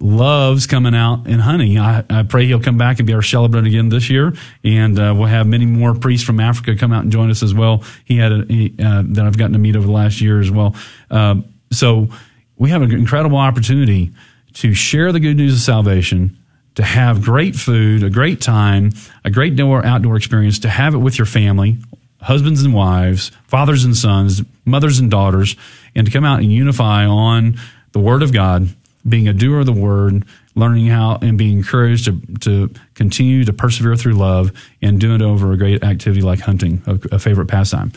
loves coming out and hunting. I, I, pray he'll come back and be our celebrant again this year, and uh, we'll have many more priests from Africa come out and join us as well. He had a, he, uh, that I've gotten to meet over the last year as well. Um, so we have an incredible opportunity to share the good news of salvation to have great food, a great time, a great door, outdoor experience, to have it with your family, husbands and wives, fathers and sons, mothers and daughters, and to come out and unify on the Word of God, being a doer of the Word, learning how and being encouraged to, to continue to persevere through love and doing it over a great activity like hunting, a, a favorite pastime.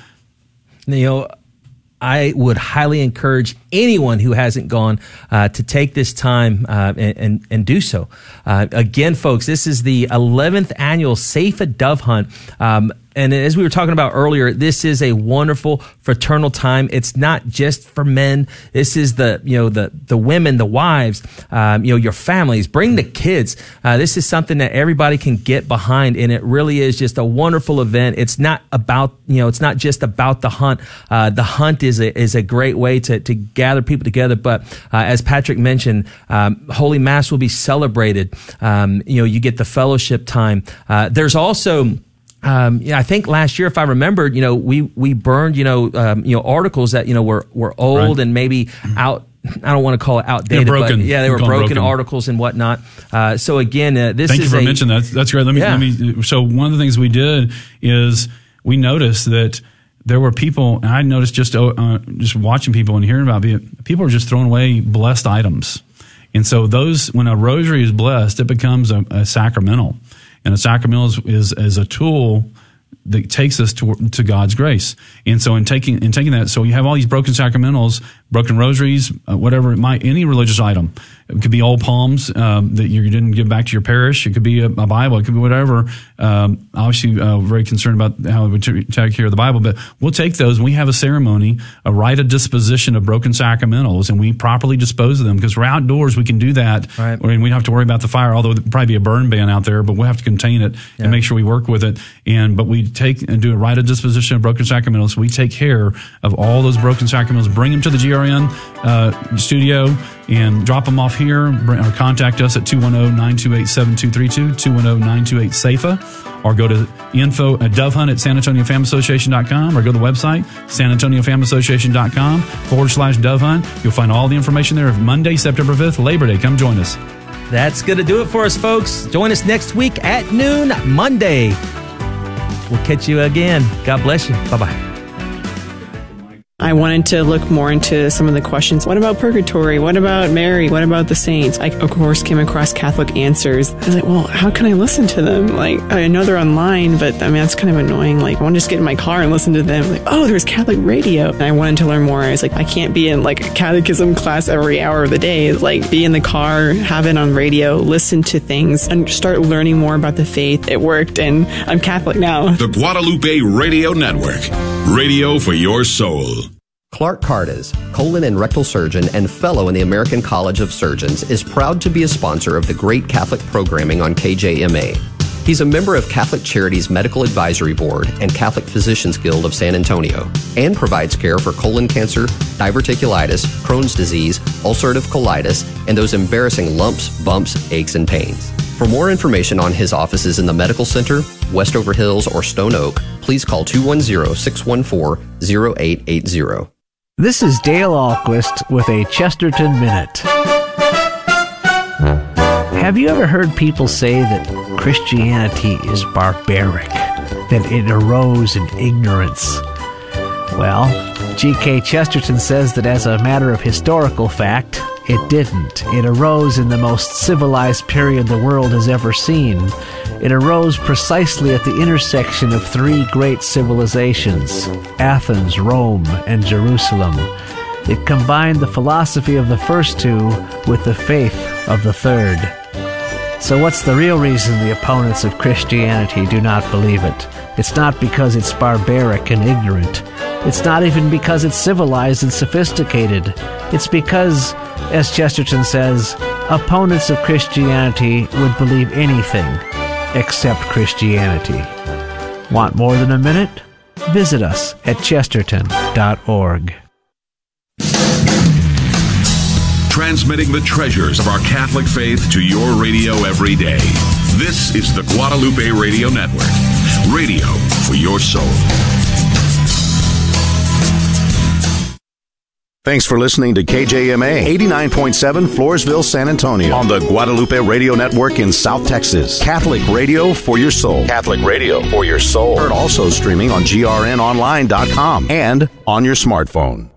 Neil, I would highly encourage anyone who hasn't gone uh, to take this time uh, and, and, do so. Uh, again, folks, this is the 11th annual SAFA Dove Hunt. Um, and as we were talking about earlier, this is a wonderful fraternal time. It's not just for men. This is the, you know, the, the women, the wives, um, you know, your families. Bring the kids. Uh, this is something that everybody can get behind. And it really is just a wonderful event. It's not about, you know, it's not just about the hunt. Uh, the hunt is a, is a great way to, to gather people together. But uh, as Patrick mentioned, um, Holy Mass will be celebrated. Um, you know, you get the fellowship time. Uh, there's also, um, yeah, I think last year, if I remember, you know, we we burned, you know, um, you know, articles that you know were were old right. and maybe out. I don't want to call it outdated, broken. but yeah, they were broken, broken, articles and whatnot. Uh, so again, uh, this thank you for a, mentioning that. That's great. Let me yeah. let me. So one of the things we did is we noticed that there were people, and I noticed just uh, just watching people and hearing about it, people are just throwing away blessed items, and so those when a rosary is blessed, it becomes a, a sacramental and a sacramental is, is, is a tool that takes us to, to God's grace. And so in taking, in taking that, so you have all these broken sacramentals, broken rosaries, uh, whatever it might, any religious item. It could be old palms um, that you didn't give back to your parish. It could be a, a Bible. It could be whatever. Um, obviously, uh, very concerned about how we take care of the Bible, but we'll take those and we have a ceremony, a rite of disposition of broken sacramentals, and we properly dispose of them because we're outdoors. We can do that, right. and we don't have to worry about the fire. Although there'll probably be a burn ban out there, but we'll have to contain it yeah. and make sure we work with it. And but we take and do a rite of disposition of broken sacramentals. We take care of all those broken sacramentals, bring them to the GRN uh, studio and drop them off here or contact us at 210-928-7232, 210-928-SAFA, or go to info at dovehunt at San Antonio Fam or go to the website, San Antonio Fam forward slash dove hunt. You'll find all the information there. Monday, September 5th, Labor Day. Come join us. That's going to do it for us, folks. Join us next week at noon, Monday. We'll catch you again. God bless you. Bye bye. I wanted to look more into some of the questions. What about purgatory? What about Mary? What about the saints? I, of course, came across Catholic answers. I was like, well, how can I listen to them? Like, I know they're online, but I mean, that's kind of annoying. Like, I want to just get in my car and listen to them. Like, oh, there's Catholic radio. And I wanted to learn more. I was like, I can't be in like a catechism class every hour of the day. It's like, be in the car, have it on radio, listen to things, and start learning more about the faith. It worked, and I'm Catholic now. The Guadalupe Radio Network. Radio for your soul. Clark Cardes, colon and rectal surgeon and fellow in the American College of Surgeons, is proud to be a sponsor of the great Catholic programming on KJMA. He's a member of Catholic Charities Medical Advisory Board and Catholic Physicians Guild of San Antonio, and provides care for colon cancer, diverticulitis, Crohn's disease, ulcerative colitis, and those embarrassing lumps, bumps, aches, and pains. For more information on his offices in the Medical Center, Westover Hills, or Stone Oak, please call 210 614 0880. This is Dale Ahlquist with a Chesterton Minute. Have you ever heard people say that Christianity is barbaric, that it arose in ignorance? Well, G.K. Chesterton says that as a matter of historical fact, it didn't. It arose in the most civilized period the world has ever seen. It arose precisely at the intersection of three great civilizations Athens, Rome, and Jerusalem. It combined the philosophy of the first two with the faith of the third. So, what's the real reason the opponents of Christianity do not believe it? It's not because it's barbaric and ignorant. It's not even because it's civilized and sophisticated. It's because, as Chesterton says, opponents of Christianity would believe anything except Christianity. Want more than a minute? Visit us at chesterton.org. Transmitting the treasures of our Catholic faith to your radio every day. This is the Guadalupe Radio Network. Radio for your soul. Thanks for listening to KJMA 89.7 Floresville, San Antonio on the Guadalupe Radio Network in South Texas. Catholic radio for your soul. Catholic radio for your soul. Heard also streaming on grnonline.com and on your smartphone.